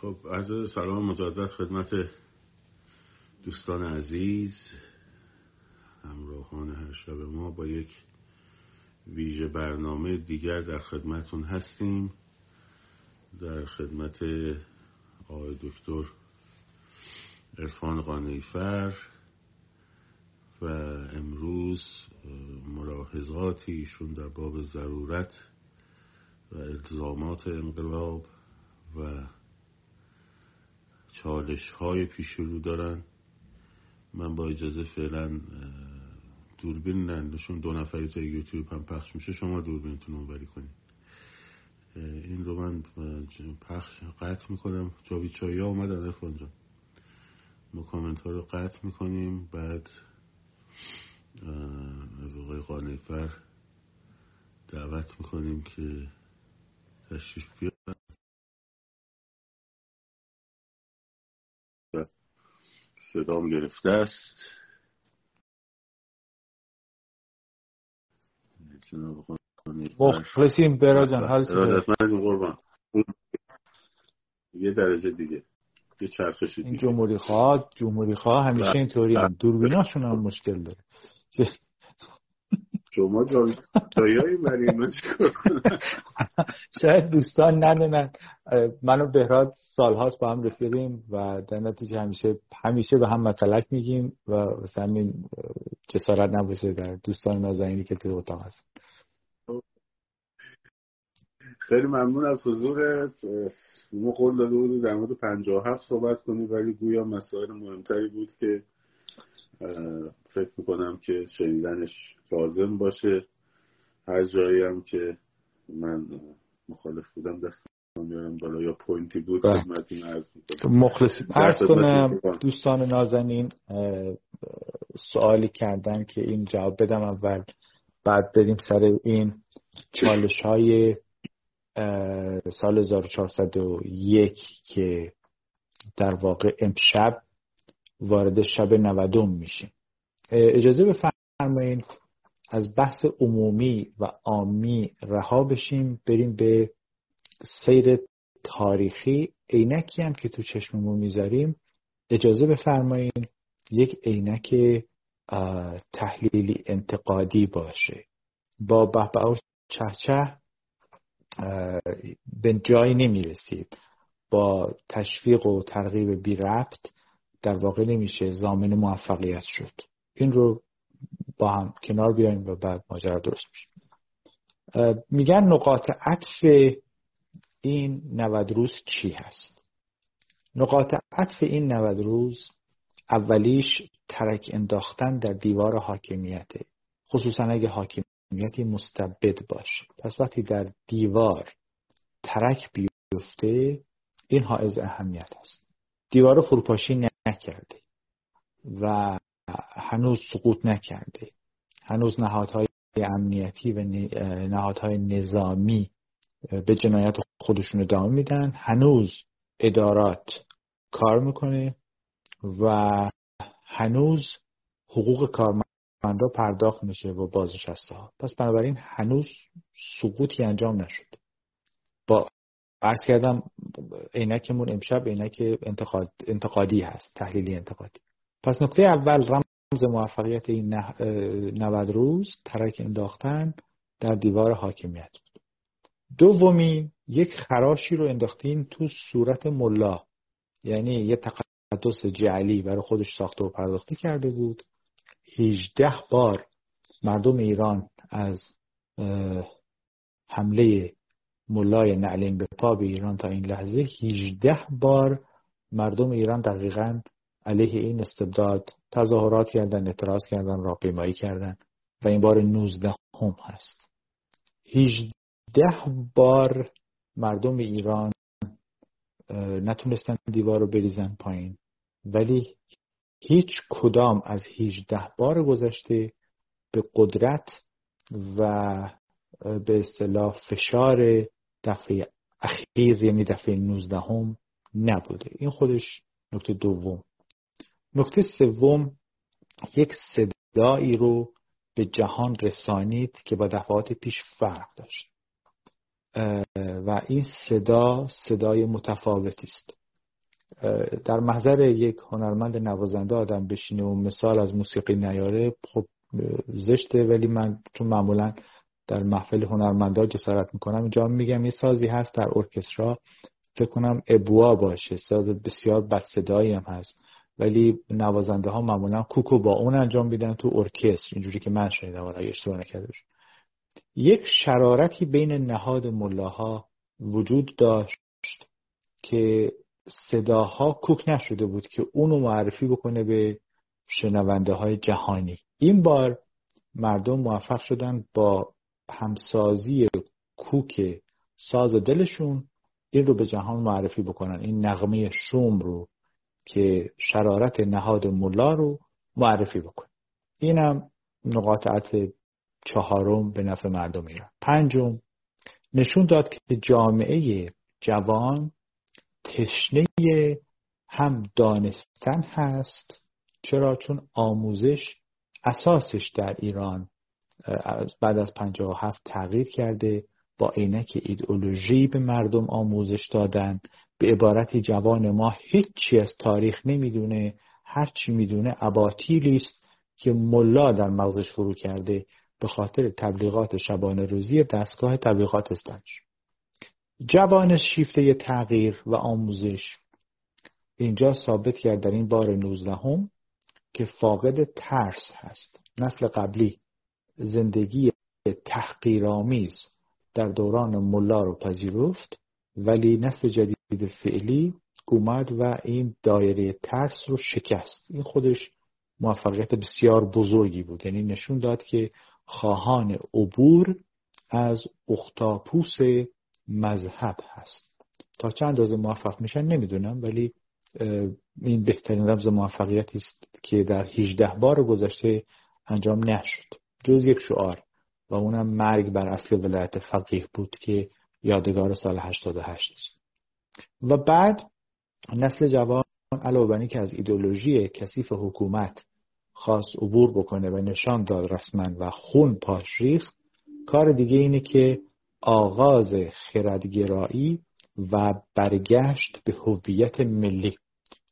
خب عرض سلام مجدد خدمت دوستان عزیز همراهان هر شب ما با یک ویژه برنامه دیگر در خدمتون هستیم در خدمت آقای دکتر عرفان قانیفر و امروز ملاحظاتی ایشون در باب ضرورت و التزامات انقلاب و چالش های پیش رو دارن. من با اجازه فعلا دوربین نشون دو نفری تا یوتیوب هم پخش میشه شما دوربینتون اونوری کنید این رو من پخش قطع می‌کنم. جاوید چایی ها اومدن ارفان جان. ما کامنت ها رو قطع می‌کنیم. بعد از آقای قانیفر دعوت می‌کنیم که تشریف بیارن. صدام گرفته است. مخلصیم براجان حال قربان. یه درجه دیگه. یه چرخش دیگه این جمهوری خواه جمهوری خواه همیشه بله. اینطوری هم دوربیناشون هم مشکل داره. شما جایی برای من چیکار کنم؟ شاید دوستان ندونن من و بهراد سالهاست با هم رفیقیم و در نتیجه همیشه همیشه به هم مطلق میگیم و واسه همین جسارت نباشه در دوستان نازنینی که توی اتاق هست خیلی ممنون از حضورت. ما قول داده بودی در مورد 57 صحبت کنی ولی گویا مسائل مهمتری بود که فکر می‌کنم که شنیدنش لازم باشه هر جایی هم که من مخالف بودم دستم بیارم بالا یا پوینتی بود بله. خدمتتون عرض می‌کنم مخلصیم عرض کنم. دوستان نازنین سوالی کردن که این جواب بدم اول بعد بریم سر این چالش های سال 1401 که در واقع امشب وارد شب 90 میشیم. اجازه بفرمایید از بحث عمومی و عامی رها بشیم بریم به سیر تاریخی. عینکی هم که تو چشممون می‌ذاریم. اجازه بفرمایید یک عینک تحلیلی انتقادی باشه. با بهبه و چهچه به جایی نمی‌رسید. با تشویق و ترغیب بی ربط در واقع نمیشه زامن موفقیت شد. این رو با هم کنار بیایم و بعد ماجرا درست میشه. میگن نقاط عطف این 90 روز چی هست؟ نقاط عطف این 90 روز اولیش ترک انداختن در دیوار حاکمیته. خصوصا اگه حاکمیتی مستبد باشه. پس وقتی در دیوار ترک بیفته این حائز اهمیت است دیوار رو فروپاشی نکرده و هنوز سقوط نکرده هنوز نهادهای امنیتی و نهادهای نظامی به جنایت خودشون ادامه میدن. هنوز ادارات کار می‌کنه و هنوز حقوق کارمندا پرداخت میشه و بازنشسته ها پس بنابراین هنوز سقوطی انجام نشد با عرض کردم عینکمون امشب عینک انتقاد، انتقادی هست تحلیلی انتقادی. پس نکته اول رمز موفقیت این 90 روز ترک انداختن در دیوار حاکمیت بود. دومی یک خراشی رو انداختین تو صورت ملا. یعنی یه تقدس جعلی برای خودش ساخته و پرداخته کرده بود. 18 بار مردم ایران از حمله ملای نعلین به پا به ایران تا این لحظه 18 بار مردم ایران دقیقا علیه این استبداد تظاهرات کردن اعتراض کردن راهپیمایی کردن و این بار 19 هم هست. 18 بار مردم ایران نتونستن دیوار رو بریزن پایین. ولی هیچ کدام از 18 بار گذشته به قدرت و به اصطلاح فشار دفعه اخیر یعنی دفعه 19 هم نبوده. این خودش نکته دوم. نکته سوم یک صدایی رو به جهان رسانید که با دفعات پیش فرق داشت. و این صدا صدای متفاوتی است. در محضر یک هنرمند نوازنده آدم بشینه و مثال از موسیقی نیاره خب زشته ولی من چون معمولا در محفل هنرمندا جسارت می‌کنم. اینجا میگم یه سازی هست در ارکسترا. فکر کنم ابوا باشه. ساز بسیار بد صدایی هم هست. ولی نوازنده ها معمولا کوکو با اون انجام میدن تو ارکستر. اینجوری که من شنیدم اگه اشتباه نکرده یک شرارتی بین نهاد ملاها وجود داشت که صداها کوک نشده بود که اونو معرفی بکنه به شنونده های جهانی. این بار مردم موفق شدن با همسازی کوک ساز دلشون این رو به جهان معرفی بکنن. این نغمه شوم رو که شرارت نهاد ملا رو معرفی بکن اینم نقاط عطف چهارم به نفع مردم ایران. پنجم نشون داد که جامعه جوان تشنه هم دانستن هست. چرا؟ چون آموزش اساسش در ایران بعد از 57 تغییر کرده با عینک ایدئولوژی به مردم آموزش دادن. به عبارتی جوان ما هیچی از تاریخ نمی‌دونه. هرچی می‌دونه اباطیلی است که ملا در مغزش فرو کرده به خاطر تبلیغات شبانه روزی دستگاه تبلیغات استانش. جوان شیفته تغییر و آموزش. اینجا ثابت کرد در این بار نوزدهم که فاقد ترس هست. نسل قبلی زندگی تحقیرآمیز در دوران ملا رو پذیرفت ولی نسل جدید فعلی اومد و این دایره ترس رو شکست. این خودش موفقیت بسیار بزرگی بود. یعنی نشون داد که خواهان عبور از اختاپوس مذهب هست. تا چند اندازه موفق میشن نمی‌دونم ولی این بهترین رمز موفقیتی است که در 18 بار گذشته انجام نشد. جز یک شعار و اونم مرگ بر اصل ولایت فقیه بود که یادگار سال 88 است و بعد نسل جوان علاوه که از ایدولوژی کثیف حکومت خواست عبور بکنه و نشان داد رسما و خون پاش ریخت کار دیگه اینه که آغاز خردگرایی و برگشت به هویت ملی.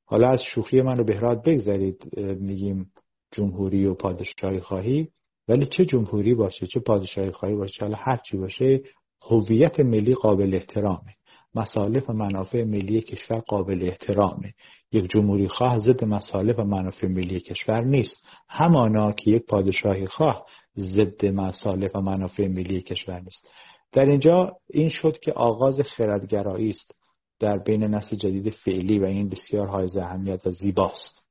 حالا از شوخی من رو بهراد بگذارید میگیم جمهوری و پادشاهی خواهی. ولی چه جمهوری باشه چه پادشاهی خواهی باشه حالا هر چی باشه هویت ملی قابل احترامه. مصالح و منافع ملی کشور قابل احترامه. یک جمهوری خواه ضد مصالح و منافع ملی کشور نیست. همانا که یک پادشاهی خواه ضد مصالح و منافع ملی کشور نیست. در اینجا این شد که آغاز خردگرایی است در بین نسل جدید فعلی و این بسیار های اهمیت و زیباست.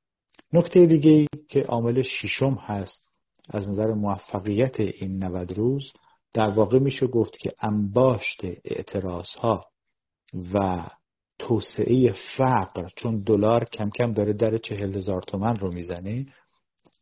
نکته دیگه که عامل ششم هست از نظر موفقیت این 90 روز در واقع میشه گفت که انباشت اعتراض ها و توسعه فقر چون دلار کم کم داره در چهل هزار تومن رو می‌زنه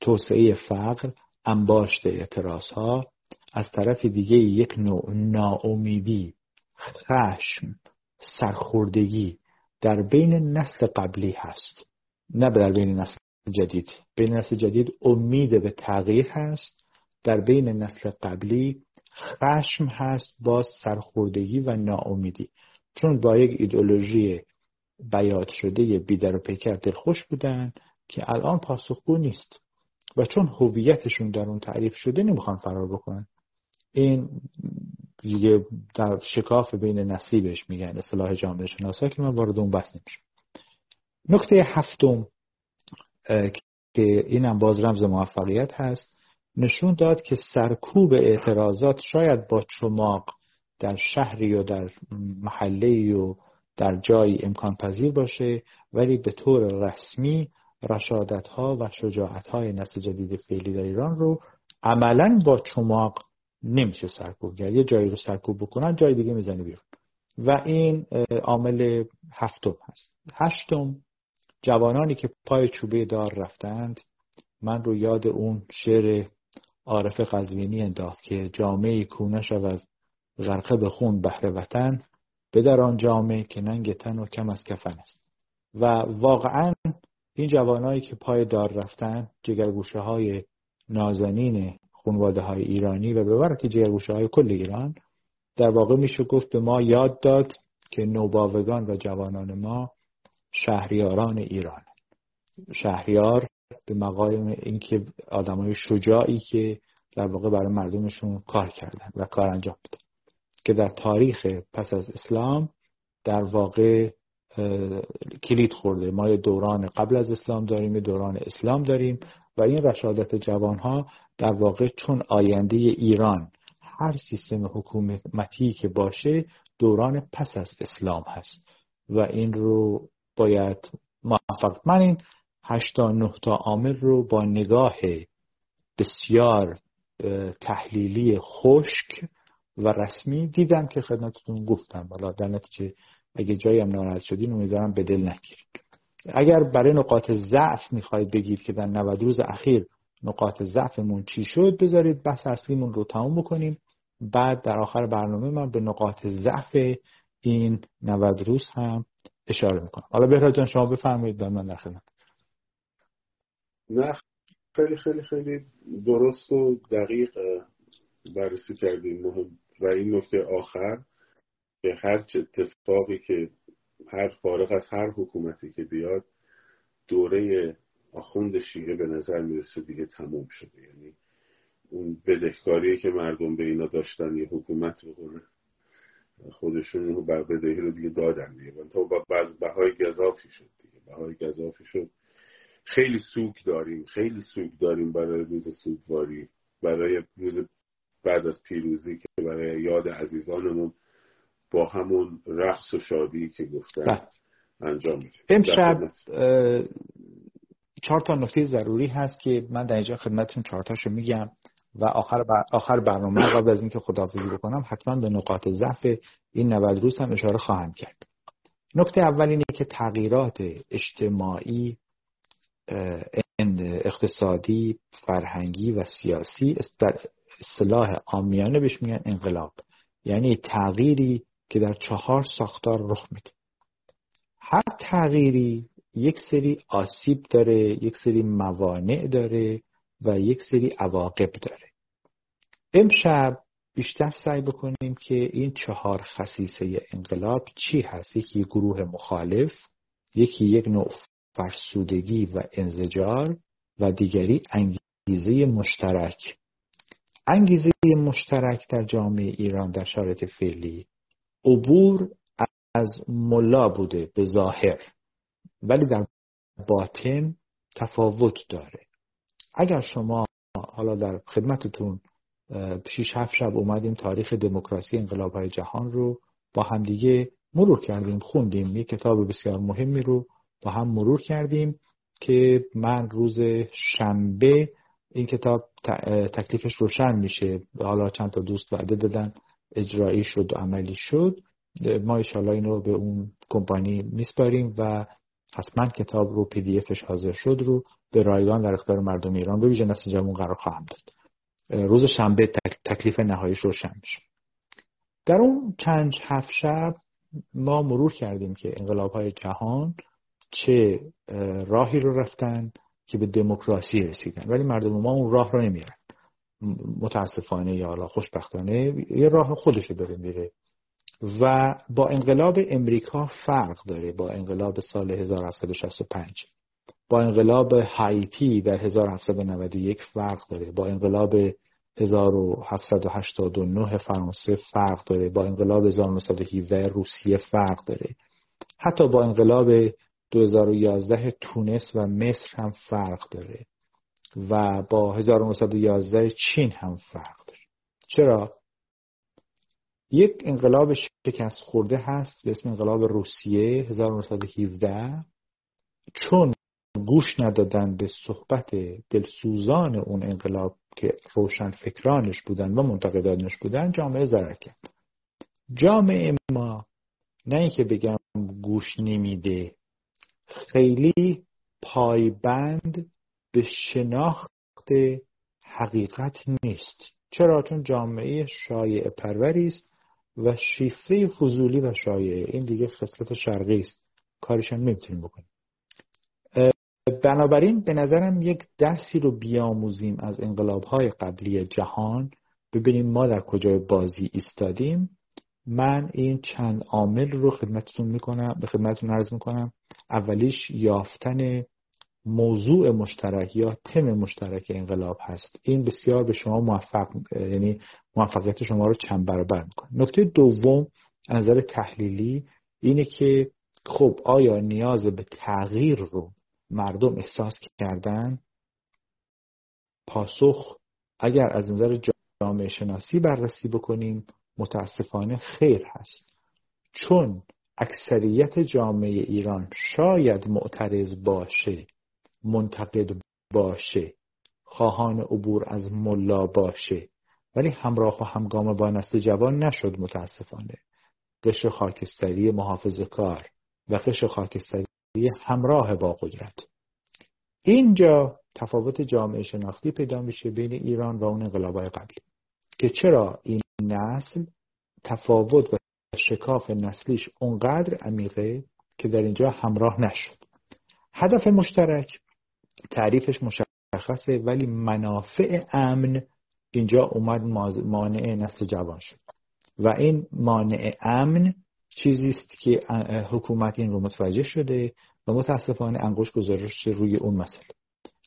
توسعه فقر انباشت اعتراض ها از طرف دیگه یک نوع ناامیدی خشم سرخوردگی در بین نسل قبلی هست. نه در بین نسل جدید. بین نسل جدید امید به تغییر هست. در بین نسل قبلی خشم هست با سرخوردگی و ناامیدی. چون با یک ایدئولوژی بیاد شده بیدر و پیکر دلخوش بودن که الان پاسخگو نیست و چون هویتشون در اون تعریف شده نمی‌خوان فرار بکنن. این دیگه در شکاف بین نسلی بهش میگن اصطلاح جامعه شناسا که من وارد اون بحث نمیشم. نکته هفتم که اینم باز رمز موفقیت هست نشون داد که سرکوب اعتراضات شاید با چماق در شهری و در محله و در جایی امکان پذیر باشه ولی به طور رسمی رشادت ها و شجاعت های نسل جدید فعلی در ایران رو عملا با چماق نمیشه سرکوب کرد. یه جایی رو سرکوب بکنن جای دیگه می‌زنه بیرون. و این عامل هفتم هست. هشتم جوانانی که پای چوبه دار رفتند من رو یاد اون شعر عارف قزوینی انداخت که جامعه کونه شود غرقه به خون بهر وطن در آن جامعه که ننگ تن و کم از کفن است. و واقعا این جوانایی که پای دار رفتن جگرگوشه های نازنین خونواده های ایرانی و به ورتی جگرگوشه های کل ایران در واقع میشه گفت به ما یاد داد که نوباوگان و جوانان ما شهریاران ایران. شهریار به مقام اینکه آدمای شجاعی که در واقع برای مردمشون کار کردن و کار انجام بدن که در تاریخ پس از اسلام در واقع کلید خورده. ما دوران قبل از اسلام داریم دوران اسلام داریم و این رشادت جوانها در واقع چون آینده ایران هر سیستم حکومتی که باشه دوران پس از اسلام هست و این رو باید موفق. من این هشتا تا عامل رو با نگاه بسیار تحلیلی خشک و رسمی دیدم که خدمتتون گفتم. بالا در نتیجه اگه جایی هم ناراحت شدین امیدوارم به دل نگیرید اگر برای نقاط ضعف می‌خواید بگید که در 90 روز اخیر نقاط ضعفمون چی شد بذارید بحث اصلیمون رو تموم بکنیم. بعد در آخر برنامه من به نقاط ضعف این 90 روز هم اشاره می‌کنم. حالا بهراد جان شما بفرمایید من در نه خیلی خیلی خیلی درست و دقیق بررسی کردیم. مهم. و این نکته آخر که هر چه اتفاقی که هر فارغ از هر حکومتی که بیاد دوره آخوند شیعه به نظر می‌رسه دیگه تموم شده. یعنی اون بدهکاری که مردم به اینا داشتن یه حکومت بخوره. خودشون رو بر بدهی رو دیگه دادن دیگه. تا با بعض بهای گذافی شد دیگه. بهای گذافی شد. خیلی سوک داریم. خیلی سوک داریم برای روز سوگواری. برای روز بعد از پیروزی که برای یاد عزیزانمون با همون رقص و شادی که گفتن بله. انجام میدیم امشب چهار تا نکته ضروری هست که من در اینجا خدمتتون چهار تاشو میگم. و آخر, آخر برنامه قبل از اینکه خداحافظی بکنم حتما به نقاط ضعف این 90 روز هم اشاره خواهم کرد. نکته اول اینه که تغییرات اجتماعی اقتصادی فرهنگی و سیاسی در اصطلاح آمیانه بهش میگن انقلاب. یعنی تغییری که در چهار ساختار رخ میده. هر تغییری یک سری آسیب داره یک سری موانع داره و یک سری عواقب داره. امشب بیشتر سعی بکنیم که این چهار خصیصه انقلاب چی هست؟ یکی گروه مخالف یکی یک نوع فرسودگی و انزجار و دیگری انگیزه مشترک. انگیزه مشترک در جامعه ایران در شرایط فعلی عبور از ملا بوده به ظاهر. ولی در باطن تفاوت داره. اگر شما حالا در خدمتتون شیش هفت شب اومدیم تاریخ دموکراسی انقلاب های جهان رو با همدیگه مرور کردیم خوندیم یک کتاب بسیار مهمی رو با هم مرور کردیم که من روز شنبه این کتاب تکلیفش روشن میشه. حالا چند تا دوست وعده دادن اجرایی شد و عملی شد. ما ایشالا این رو به اون کمپانی میسپاریم و حتما کتاب رو پی دی افش حاضر شد رو به رایگان در اختیار مردم ایران به ویژه نسل جمعون قرار خواهم داد. روز شنبه تکلیف نهاییش روشن میشه. در اون چند هفت شب ما مرور کردیم که انقلاب های جهان چه راهی رو رفتن که به دموکراسی رسیدن. ولی مردم ما اون راه رو نمیرن. متاسفانه یا حالا خوشبختانه یه راه خودشو داره میره. و با انقلاب امریکا فرق داره با انقلاب سال 1765 با انقلاب هایتی در 1791 فرق داره با انقلاب 1789 فرانسه فرق داره با انقلاب 1917 روسیه فرق داره. حتی با انقلاب 2011 تونس و مصر هم فرق داره و با 1911 چین هم فرق داره. چرا؟ یک انقلاب شکست خورده هست به اسم انقلاب روسیه 1917 چون گوش ندادن به صحبت دلسوزان اون انقلاب که روشن فکرانش بودن و منتقدانش بودن جامعه ضرر کرد. جامعه ما نه اینکه بگم گوش نمیده خیلی پایبند به شناخت حقیقت نیست. چرا؟ چون جامعه شایع پروری است. و شیفته فضولی و شایعه. این دیگه خصلت شرقی است. کارش هم نمی‌تونیم بکنیم. بنابراین به نظرم یک درسی رو بیاموزیم از انقلاب های قبلی جهان. ببینیم ما در کجای بازی ایستادیم. من این چند عامل رو خدمتتون می‌کنم به خدمتتون عرض می‌کنم. اولیش یافتن موضوع مشترک یا تم مشترک انقلاب هست. این بسیار به شما موفق یعنی موفقیت شما رو چند برابر می‌کنه. نکته دوم از نظر تحلیلی اینه که خب آیا نیاز به تغییر رو مردم احساس کردن؟ پاسخ اگر از نظر جامعه شناسی بررسی بکنیم متاسفانه خیر هست. چون اکثریت جامعه ایران شاید معترض باشه منتقد باشه خواهان عبور از ملا باشه ولی همراه و همگام با نسل جوان نشد متاسفانه. قشر خاکستری محافظ کار و قشر خاکستری همراه با قدرت. اینجا تفاوت جامعه شناختی پیدا میشه بین ایران و اون انقلابای قبلی که چرا این نسل تفاوت و شکاف نسلیش اونقدر عمیقه که در اینجا همراه نشد. هدف مشترک تعریفش مشخصه ولی منافع امن اینجا اومد مانع نسل جوان شد. و این مانع امن چیزی است که حکومت این رو متوجه شده و متاسفانه انگوش گذاشته روی اون مسئله.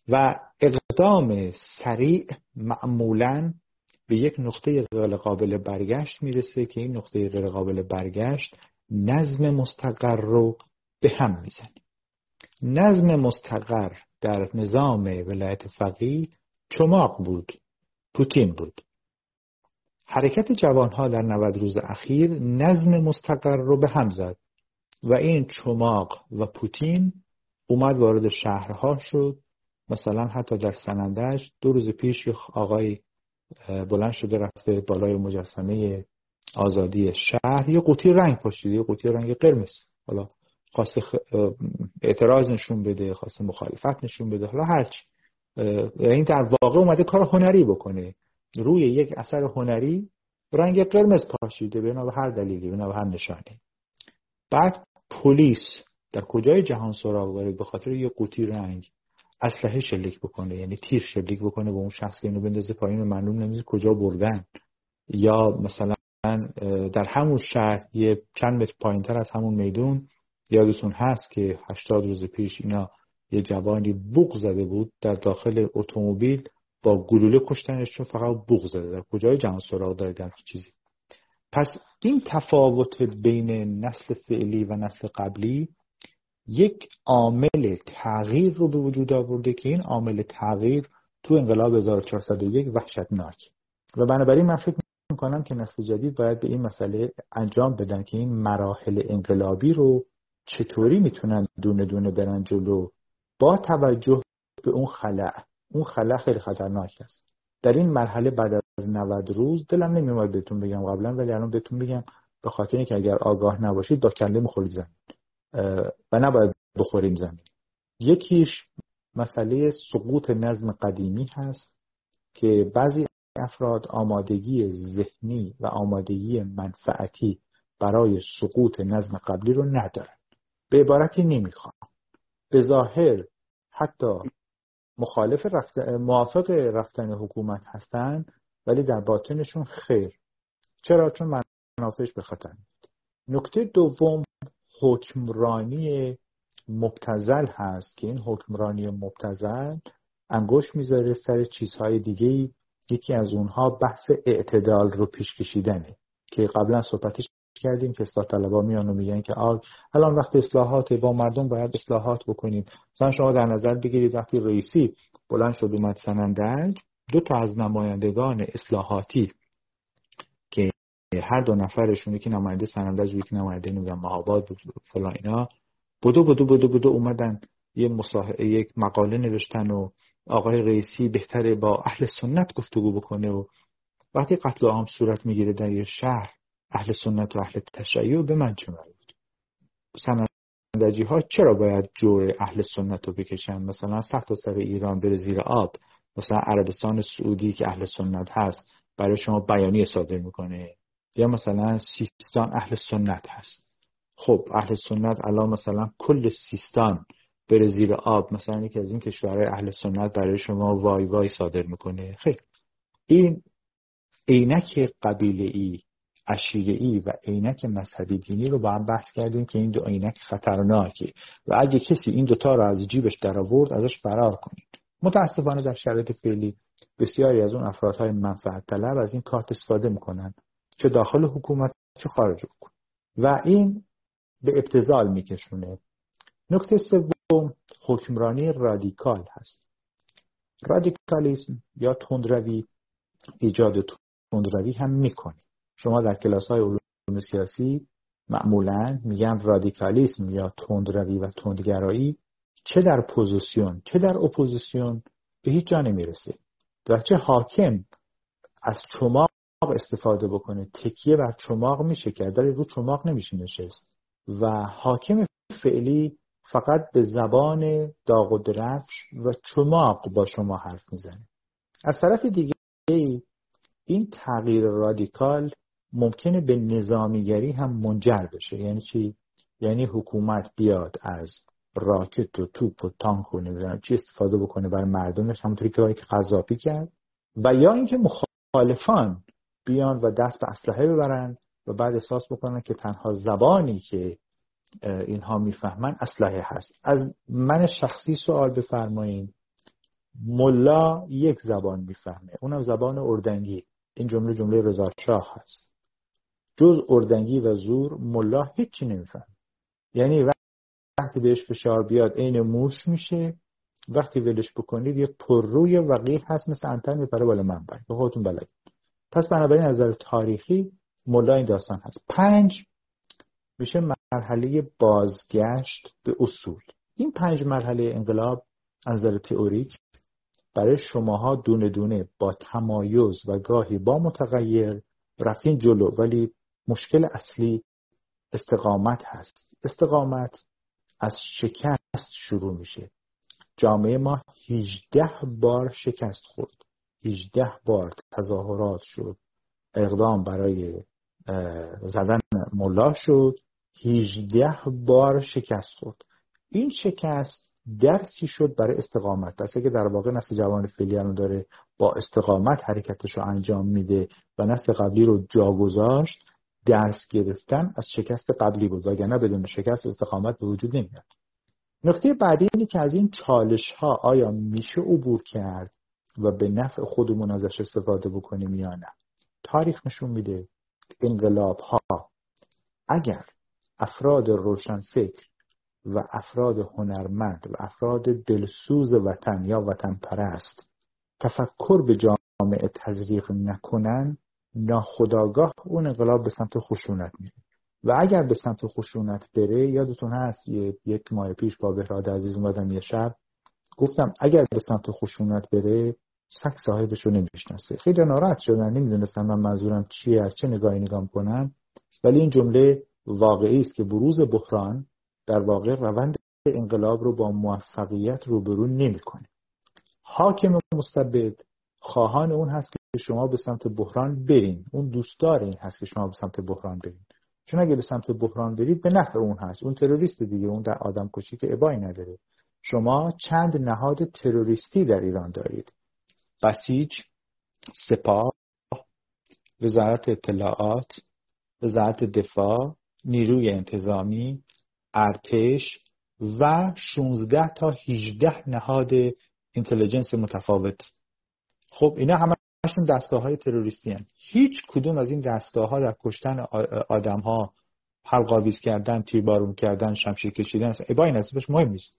و اقدام سریع معمولا به یک نقطه غیر قابل برگشت می‌رسه که این نقطه غیر قابل برگشت نظم مستقر رو به هم می‌زنه. نظم مستقر در نظام ولایت فقیه چماق بود. پوتین بود. حرکت جوانها در 90 روز اخیر نظم مستقر رو به هم زد و این چماق و پوتین اومد وارد شهرها شد. مثلا حتی در سنندش دو روز پیش آقای بلند شده رفته بالای مجسمه آزادی شهر یه قوطی رنگ پاشیده یه قوطی رنگ قرمز. حالا خواسته اعتراض نشون بده خواسته مخالفت نشون بده حالا هرچی این در واقع اومده کار هنری بکنه. روی یک اثر هنری رنگ قرمز پاشیده به به هر دلیلی به هر نشانه بعد پلیس در کجای جهان سراغ داره به خاطر یه قوطی رنگ اسلحه شلیک بکنه؟ یعنی تیر شلیک بکنه به اون شخص که اینو بندازه پایین و معلوم نمیشه کجا بردن. یا مثلا در همون شهر یه چند متر پایین تر از همون میدون یادتون هست که 80 روز پیش اینا یه جوانی بوق زده بود در داخل اتومبیل با گلوله کشتنش چون فقط بوق زده. در کجای جهان سراغ داره در چیزی؟ پس این تفاوت بین نسل فعلی و نسل قبلی یک عامل تغییر رو به وجود آورده که این عامل تغییر تو انقلاب 1401 وحشتناک. و بنابراین من فکر می‌کنم که نسل جدید باید به این مسئله انجام بدن که این مراحل انقلابی رو چطوری می‌تونن دونه دونه برن جلو با توجه به اون خلع اون خلع خیلی خطرناک است. در این مرحله بعد از 90 روز دلم نمیومد بهتون بگم قبلا ولی الان بهتون میگم به خاطر اینکه اگر آگاه نباشید با کنده می‌خورید زمین و نباید بخوریم زمین. یکیش مسئله سقوط نظم قدیمی هست که بعضی افراد آمادگی ذهنی و آمادگی منفعتی برای سقوط نظم قبلی رو ندارن. به عبارتی نمی‌خوان. به ظاهر حتی مخالف رفتن، موافق رفتن حکومت هستن ولی در باطنشون خیر. چرا؟ چون منافعش به خطر نکته دوم حکمرانی مبتزل هست که این حکمرانی مبتزل انگوش می‌ذاره سر چیزهای دیگه یکی از اونها بحث اعتدال رو پیش کشیدنه که قبلا صحبتش کردیم که اصلاح طلبا میان و میگن که آگ الان وقت اصلاحات با مردم باید اصلاحات بکنیم. مثلا شما در نظر بگیرید وقتی رئیسی بلند شد اومد سنندج دو تا از نمایندگان اصلاحاتی که هر دو نفرشون یکی نماینده سنندج و یکی نماینده نمی‌دونم مهاباد بود فلان اینا بدو بدو بدو بدو اومدن. یه مصاح... یک مقاله نوشتن و آقای رئیسی بهتره با اهل سنت گفتگو بکنه و وقتی قتل عام صورت می‌گیره در یه شهر اهل سنت و اهل تشیع به من چه مربوط سنندجی ها چرا باید جور اهل سنت رو بکشن؟ مثلا سخت و سر ایران بره زیر آب. مثلا عربستان سعودی که اهل سنت هست برای شما بیانیه صادر می‌کنه. یا مثلا سیستان اهل سنت هست. خب اهل سنت الان مثلا کل سیستان بره زیر آب. مثلا یکی از این کشورهای اهل سنت برای شما وای وای صادر می‌کنه. خیلی. این عینک قبیله ای اشیعی و عینک مذهبی دینی رو با هم بحث کردیم که این دو عینک خطرناکه و اگه کسی این دوتا رو از جیبش در آورد ازش فرار کنید. متاسفانه در شرایط فعلی بسیاری از اون افرادهای منفعت طلب از این کارت استفاده می‌کنن. چه داخل حکومت چه خارج حکومت. و این به ابتذال میکشونه. نکته سوم حکمرانی رادیکال هست. رادیکالیسم یا تندروی ایجاد تندروی هم می‌کنه. شما در کلاس های علوم سیاسی معمولا میگن رادیکالیسم یا تندروی و تندگرایی چه در پوزیسیون چه در اپوزیسیون به هیچ جا نمی‌رسه و چه حاکم از چماق استفاده بکنه تکیه بر چماق میشه کرد ولی رو چماق نمیشه نشست و حاکم فعلی فقط به زبان داغ و درفش و چماق با شما حرف می‌زنه. از طرف دیگه این تغییر رادیکال ممکنه به نظامیگری هم منجر بشه. یعنی چی؟ یعنی حکومت بیاد از راکت و توپ و تانک و نمی‌دونم چی استفاده بکنه برای مردمش همونطوری که که قذافی کرد. و یا اینکه مخالفان بیان و دست به اسلحه ببرن و بعد احساس بکنن که تنها زبانی که اینها می‌فهمن اسلحه هست. از من شخصی سوال بفرمایین. ملا یک زبان می‌فهمه اونم زبان اردنگی. این جمله جمله رضا شاه هست. جز اردنگی و زور ملا هیچی نمیفهم. یعنی وقتی بهش فشار بیاد عین موش میشه وقتی ولش بکنید یه پرروی وقیه هست مثل انتن میپره بالا منبر به خودتون بلد پس بنابراین از نظر تاریخی ملا این داستان هست. پنج میشه مرحله بازگشت به اصول. این پنج مرحله انقلاب از نظر تئوریک برای شماها دونه دونه با تمایز و گاهی با متغیر رفتین جلو ولی مشکل اصلی استقامت هست. استقامت از شکست شروع میشه. جامعه ما 18 بار شکست خورد. 18 بار تظاهرات شد. اقدام برای زدن ملا شد. 18 بار شکست خورد. این شکست درسی شد برای استقامت. درسی که در واقع نسل جوان فعلی داره با استقامت حرکتش رو انجام میده و نسل قبلی رو جا گذاشت درس گرفتن از شکست قبلی بود وگرنه بدون شکست استقامت به وجود نمیاد. نکته بعدی اینه که از این چالش ها آیا میشه عبور کرد و به نفع خودمون ازش استفاده بکنیم یا نه؟ تاریخ نشون میده انقلاب ها اگر افراد روشنفکر و افراد هنرمند و افراد دلسوز وطن یا وطن پرست تفکر به جامعه تزریق نکنن ناخداگاه اون انقلاب به سمت خشونت میره. و اگر به سمت خشونت بره یادتون هست یک ماه پیش با بهراد عزیز اومدم یه شب. گفتم اگر به سمت خشونت بره سگ صاحبش رو نمی‌شناسه. خیلی ناراحت شدن نمی‌دونستم من منظورم چیه از چه نگاهی نگاه کنم ولی این جمله واقعی است که بروز بحران در واقع روند انقلاب رو با موفقیت روبرو نمی‌کنه. حاکم مستبد خواهان اون هست که شما به سمت بحران برین. اون دوستدار این هست که شما به سمت بحران برین. چون اگه به سمت بحران برید به نفع اون هست. اون تروریست دیگه اون در آدم کشی که ابایی نداره. شما چند نهاد تروریستی در ایران دارید. بسیج سپاه وزارت اطلاعات وزارت دفاع نیروی انتظامی ارتش و 16 تا 18 نهاد اینتلیجنس متفاوت. خب اینا همشون دستگاه های تروریستی هن. هیچ کدوم از این دستگاه ها در کشتن آدم ها حلقاویز کردن تیربارون کردن شمشیر کشیدن اصلا این نصیبش مهم نیست.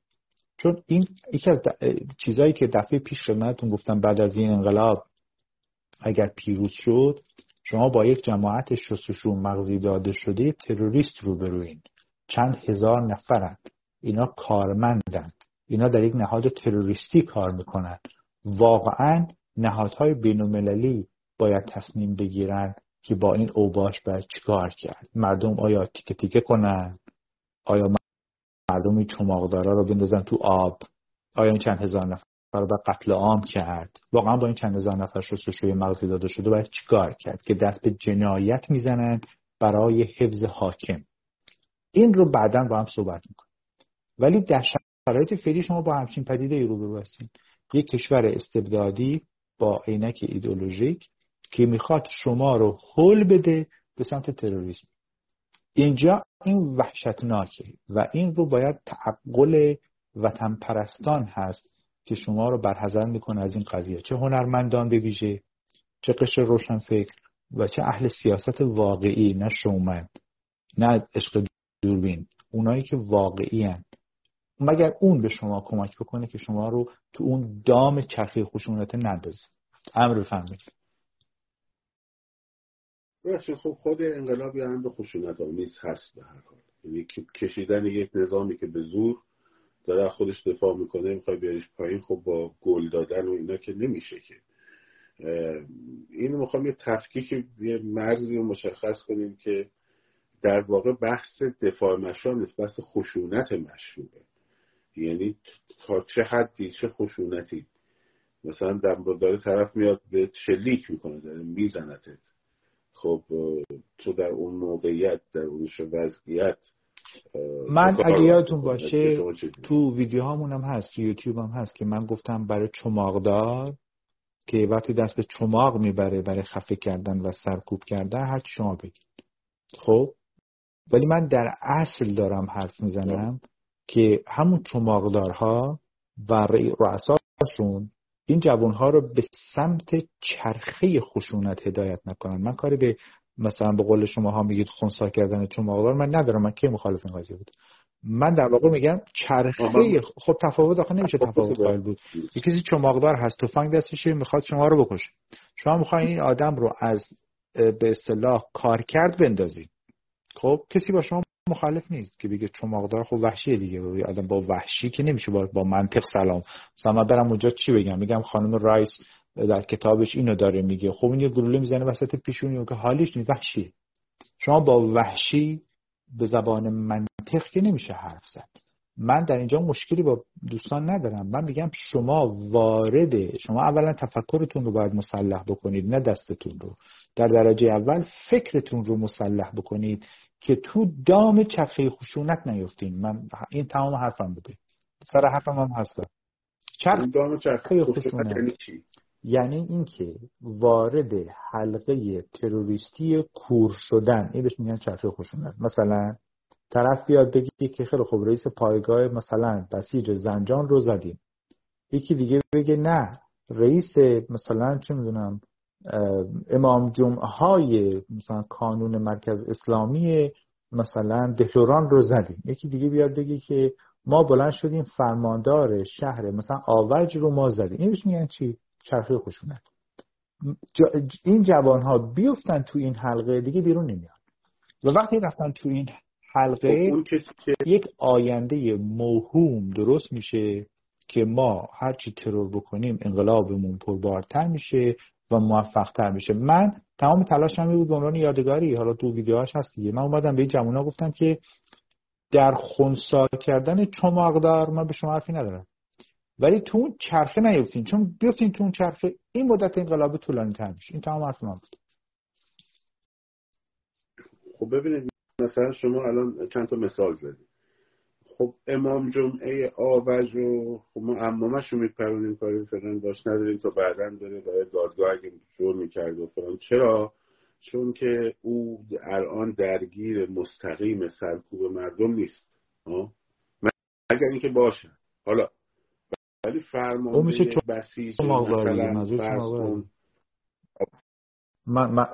چون این یکی از چیزهایی که دفعه پیش خدمتتون گفتم بعد از این انقلاب اگر پیروز شد شما با یک جماعت شستشو مغزی داده شده تروریست روبروین چند هزار نفرند اینا کارمندن. اینا در یک نهاد تروریستی کار می‌کنن. واقعا نهادهای بینالمللی باید تصمیم بگیرن که با این اوباش باید چیکار کرد. مردم آیا تیکه تیکه کنن؟ آیا مردم این چماقدارا رو بندازن تو آب؟ آیا این چند هزار نفر رو قتل عام کرد؟ واقعا با این چند هزار نفر شستشوی مغزی داده شده باید چیکار کرد که دست به جنایت می‌زنن برای حفظ حاکم؟ این رو بعدا با هم صحبت می‌کنیم. ولی در شرایط فعلی شما با همچین پدیده ای هستین. یک کشور استبدادی با عینک ایدولوژیک که می‌خواد شما رو حل بده به سمت تروریسم. اینجا این وحشتناکه و این رو باید تعقل وطن پرستان هست که شما رو برحضر می‌کنه از این قضیه. چه هنرمندان به ویژه چه قشر روشنفکر و چه اهل سیاست واقعی نه شومن نه عشق دوربین. اونایی که واقعی هن. مگر اون به شما کمک بکنه که شما رو تو اون دام چرخی خشونت نندازه؟ امر بفهمید خب خود انقلاب یه امر خشونت آمیز هست به هر حال. یعنی کشیدن یک نظامی که به زور داره خودش دفاع می‌کنه می‌خوای بیاریش پایین خب با گل دادن و اینا که نمیشه که. اینو می‌خوام یه تفکیک یه مرزی رو مشخص کنیم که در واقع بحث دفاع مشروع نیست بحث خشونت مشروعه. یعنی تا چه حدی چه خشونتی. مثلا داره طرف میاد به شلیک می‌کنه داره میزنتت. خب تو در اون موقعیت در اون وضعیت من اگه یادتون باشه تو ویدیو هم هست تو یوتیوب هم هست که من گفتم برای چماقدار که وقتی دست به چماق می‌بره برای خفه کردن و سرکوب کردن هر شما بگید. خب؟ ولی من در اصل دارم حرف می‌زنم. که همون چماقدارها و رؤساشون این جوانها رو به سمت چرخه خشونت هدایت نکنن. من کاری به مثلا به قول شما ها میگید خونسا کردن چماقدار من ندارم. من کی مخالف این قضیه بود؟ من در واقع میگم چرخه خب تفاوت آخه نمیشه خب، تفاوت قائل بود. یه کسی چماقدار هست تفنگ دستشه می‌خواد شما رو بکشه. شما می‌خواین این آدم رو از به اصطلاح کار کرد بندازید خب کسی با شما مخالف نیست که بگه چماقدار خب وحشیه دیگه. آدم با وحشی که نمیشه با, با منطق سلام. مثلا من برم اونجا چی بگم؟ میگم خانم رایس در کتابش اینو داره میگه. خب این یه گلوله می‌زنه وسط پیشونی که حالیش نیست وحشیه شما با وحشی به زبان منطق که نمیشه حرف زد. من در اینجا مشکلی با دوستان ندارم. من میگم شما وارد شما اولا تفکرتون رو باید مسلح بکنید نه دستتون رو. در درجه اول فکرتون رو مسلح بکنید. که تو دام چرخه خشونت نیفتین. من این تمام حرفم بوده. سر حرفم هم هستم چرخ دام چرخه خشونت یعنی چی؟ یعنی اینکه وارد حلقه تروریستی کور شدن. این بهش میگن چرخه خشونت. مثلا طرف بیاد بگی که خیلی خوب رئیس پایگاه مثلا بسیج زنجان رو زدیم. یکی دیگه بگه نه رئیس مثلا چه می‌دونم امام جمعه های مثلا کانون مرکز اسلامی مثلا دهلوران رو زدیم. یکی دیگه بیاد بگه که ما بلند شدیم فرماندار شهر مثلا آوج رو ما زدیم. این میگن چی؟ چرخه خشونت. این جوان ها بیفتن تو این حلقه دیگه بیرون نمیان. و وقتی رفتن تو این حلقه خب یک آینده موهوم درست میشه که ما هرچی ترور بکنیم انقلابمون پربارتر میشه. و موفقتر میشه. من تمام تلاشم بود به عنوان یادگاری. حالا تو ویدیوهاش هست دیگه. من اومدم به این جوونا گفتم که در خونسا کردن چماقدار من به شما حرفی ندارم. ولی تو اون چرخه نیفتین. چون بیفتین تو اون چرخه این مدت انقلاب طولانی تر میشه. این تمام حرف من بود. خب ببینید مثلا شما الان چند تا مثال زدید. خب امام جمعه آوج و خب ما امامش رو میپرونیم کاری فلان باش نداریم تا بعدا بره برای دادگاه اگه جور می‌کرد و فلان. چرا؟ چون که او الان درگیر مستقیم سرکوب مردم نیست. اگر اینکه باشه. حالا ولی فرمانده بسیج مثلا فرض من من,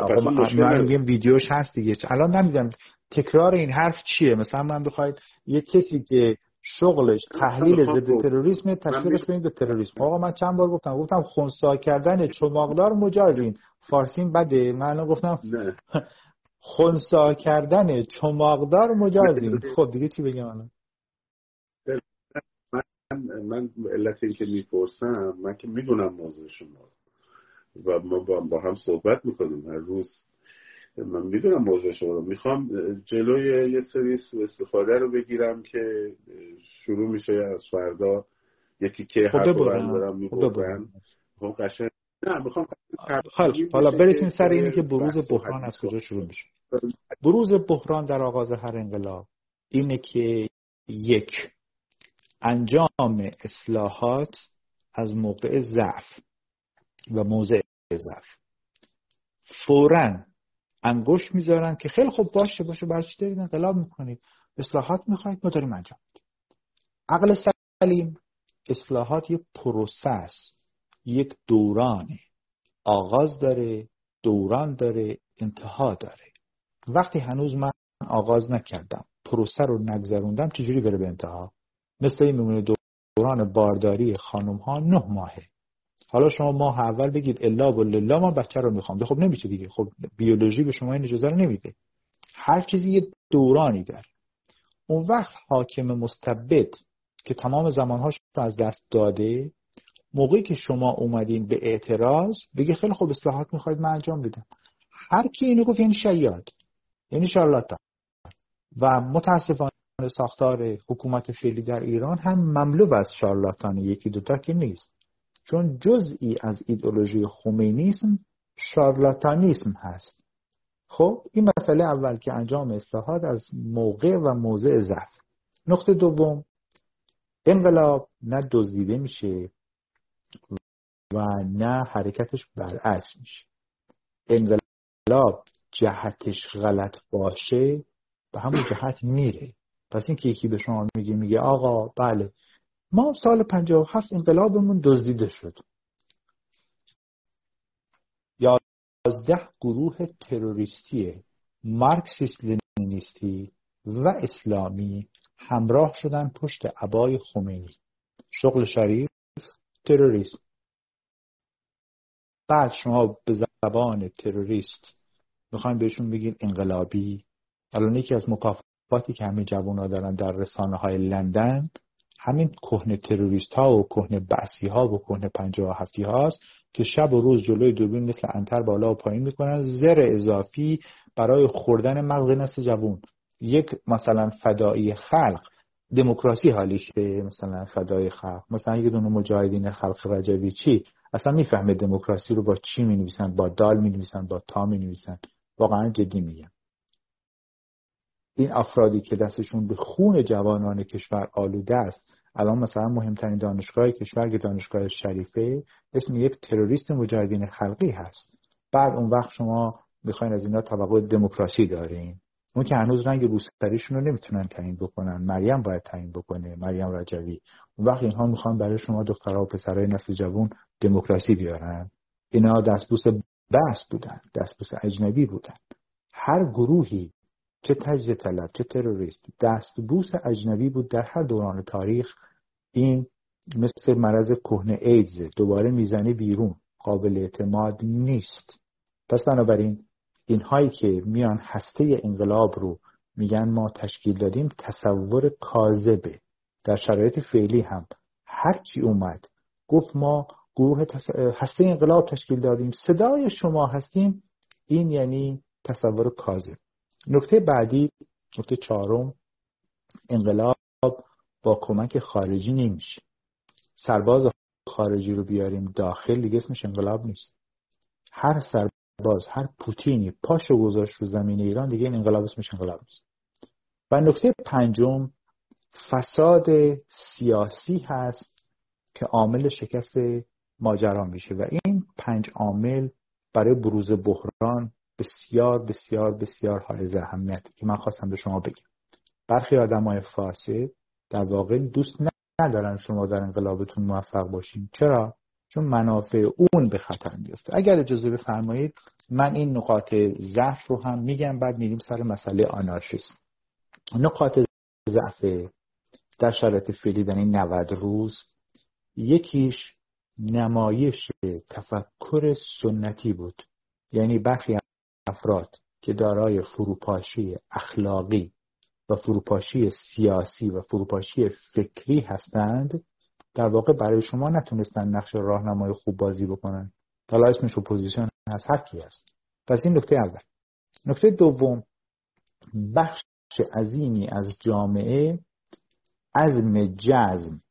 من, ویدیوش هست دیگه. الان نمی‌دونم تکرار این حرف چیه. مثلا من بخواید یه کسی که شغلش تحلیل ضد تروریسم تشویقش کنید به تروریسم. آقا من چند بار گفتم گفتم خونسا کردن چماقدار مجازین. فارسیم بده. من گفتم خونسا کردن چماقدار مجازین. خب دیگه چی بگم الان؟ من من علت این که می‌پرسم من که می‌دونم موضوع شما و ما با هم صحبت می‌کنیم. هر روز من می‌دونم موضوع شما رو. می‌خوام جلوی یه سری سو استفاده رو بگیرم که شروع میشه از فردا. یکی که حرف دارم می‌برن خب قشنگ. نه می‌خوام حالا برسیم سر اینی که بروز بحران از کجا شروع میشه بروز بحران در آغاز هر انقلاب. اینه که یک انجام اصلاحات از موقع ضعف و موضع ضعف. فورا انگشت می‌ذارن که خیلی خوب باشه باشه برای چی دارید انقلاب می‌کنید؟ اصلاحات می‌خواید؟ ما داریم انجام عقل سلیم اصلاحات یک پروسس یک دورانه. آغاز داره دوران داره انتها داره. وقتی هنوز من آغاز نکردم پروسه رو نگذروندم چجوری بره به انتها؟ مثل این میمونه دوران بارداری خانم ها نه ماهه. حالا شما ماه اول بگید الا و لله من بچه رو می‌خوام. خب نمیشه دیگه. خب بیولوژی به شما این اجازه رو نمیده. هر چیزی یه دورانی داره اون وقت حاکم مستبد که تمام زمانهاش رو از دست داده موقعی که شما اومدین به اعتراض بگه خیلی خوب اصلاحات می‌خواید من انجام بدم. هر کی اینو گفت یعنی شیاد یعنی شارلاتان. و متاسفانه ساختار حکومت فعلی در ایران هم مملو از شارلاتان یکی دوتا که نیست. چون جزئی از ایدئولوژی خمینیسم شارلاتانیسم هست. خب این مسئله اول که انجام اصلاحات از موقع و موضع ضعف. نقطه دوم انقلاب نه دزدیده میشه و نه حرکتش برعکس میشه. انقلاب جهتش غلط باشه به همون جهت میره. پس این که یکی به شما میگه میگه آقا بله ما سال 57 انقلابمون دزدیده شد. یازده گروه تروریستی مارکسیست لنینیستی و اسلامی همراه شدن پشت عبای خمینی. شغل شریف تروریسم. بعد شما به زبان تروریست می‌خوایم بهشون بگین انقلابی. الان یکی از مکافاتی که همه جوان ها دارن در رسانه های لندن همین کهنه تروریست ها و کهنه بحثی ها و کهنه پنجاه هفتی هاست که شب و روز جلوی دوربین مثل انتر بالا و پایین می‌کنن. زر اضافی برای خوردن مغز نسل جوون یک مثلا فدایی خلق دموکراسی حالیشه مثلا فدای خلق. مثلا یک دونه مجاهدین خلق رجبی چی؟ اصلا می‌فهمه دموکراسی رو با چی می نویسن با دال می نویسن با تا می نویسن واقعا جدی میگم. این افرادی که دستشون به خون جوانان کشور آلوده است الان مثلا مهمترین دانشگاه کشور که دانشگاه شریفه اسم یک تروریست مجاهدین خلقی هست. بعد اون وقت شما می‌خواین از اینا توقع دموکراسی دارین. اون که هنوز رنگ روسریشون رو نمی‌تونن تعیین بکنن. مریم باید تعیین بکنه مریم رجوی. اون وقت اینها می‌خوان برای شما دخترها و پسرای نسل جوون دموکراسی بیارن. اینا دستبوس بس بودن دستبوس اجنبی بودن. هر گروهی چه تجزیه طلب چه تروریست. دستبوس اجنبی بود در هر دوران تاریخ. این مثل مرض کهنه ایدز دوباره می‌زنه بیرون. قابل اعتماد نیست. پس بنابراین اینهایی که میان هسته انقلاب رو میگن ما تشکیل دادیم تصور کاذبه. در شرایط فعلی هم هر کی اومد گفت ما گروه هسته انقلاب تشکیل دادیم. صدای شما هستیم. این یعنی تصور کاذب. نکته بعدی نکته چهارم انقلاب با کمک خارجی نمیشه. سرباز خارجی رو بیاریم داخل دیگه اسمش انقلاب نیست. هر سرباز هر پوتینی پاشو گذاشت رو زمین ایران دیگه این انقلاب اسمش انقلاب نیست. و نکته پنجم فساد سیاسی هست که عامل شکست ماجرا میشه. و این پنج عامل برای بروز بحران بسیار بسیار بسیار حائز اهمیت که من خواستم به شما بگم. برخی های فاسد در واقع دوست ندارن شما در انقلابتون موفق باشین. چرا؟ چون منافع اون به خطر میفته اگر اجازه بفرمایید من این نقاط ضعف رو هم میگم بعد میریم سر مسئله آنارشیسم. نقاط ضعف در شرایط فعلی در این 90 روز یکیش نمایش تفکر سنتی بود. یعنی برخی افراد که دارای فروپاشی اخلاقی و فروپاشی سیاسی و فروپاشی فکری هستند در واقع برای شما نتونستن نقش راهنمای خوب بازی بکنن. حالا اسمش اپوزیسیون هست هر کی هست. پس این نکته اول. نکته دوم بخش عظیمی از جامعه عزم جزم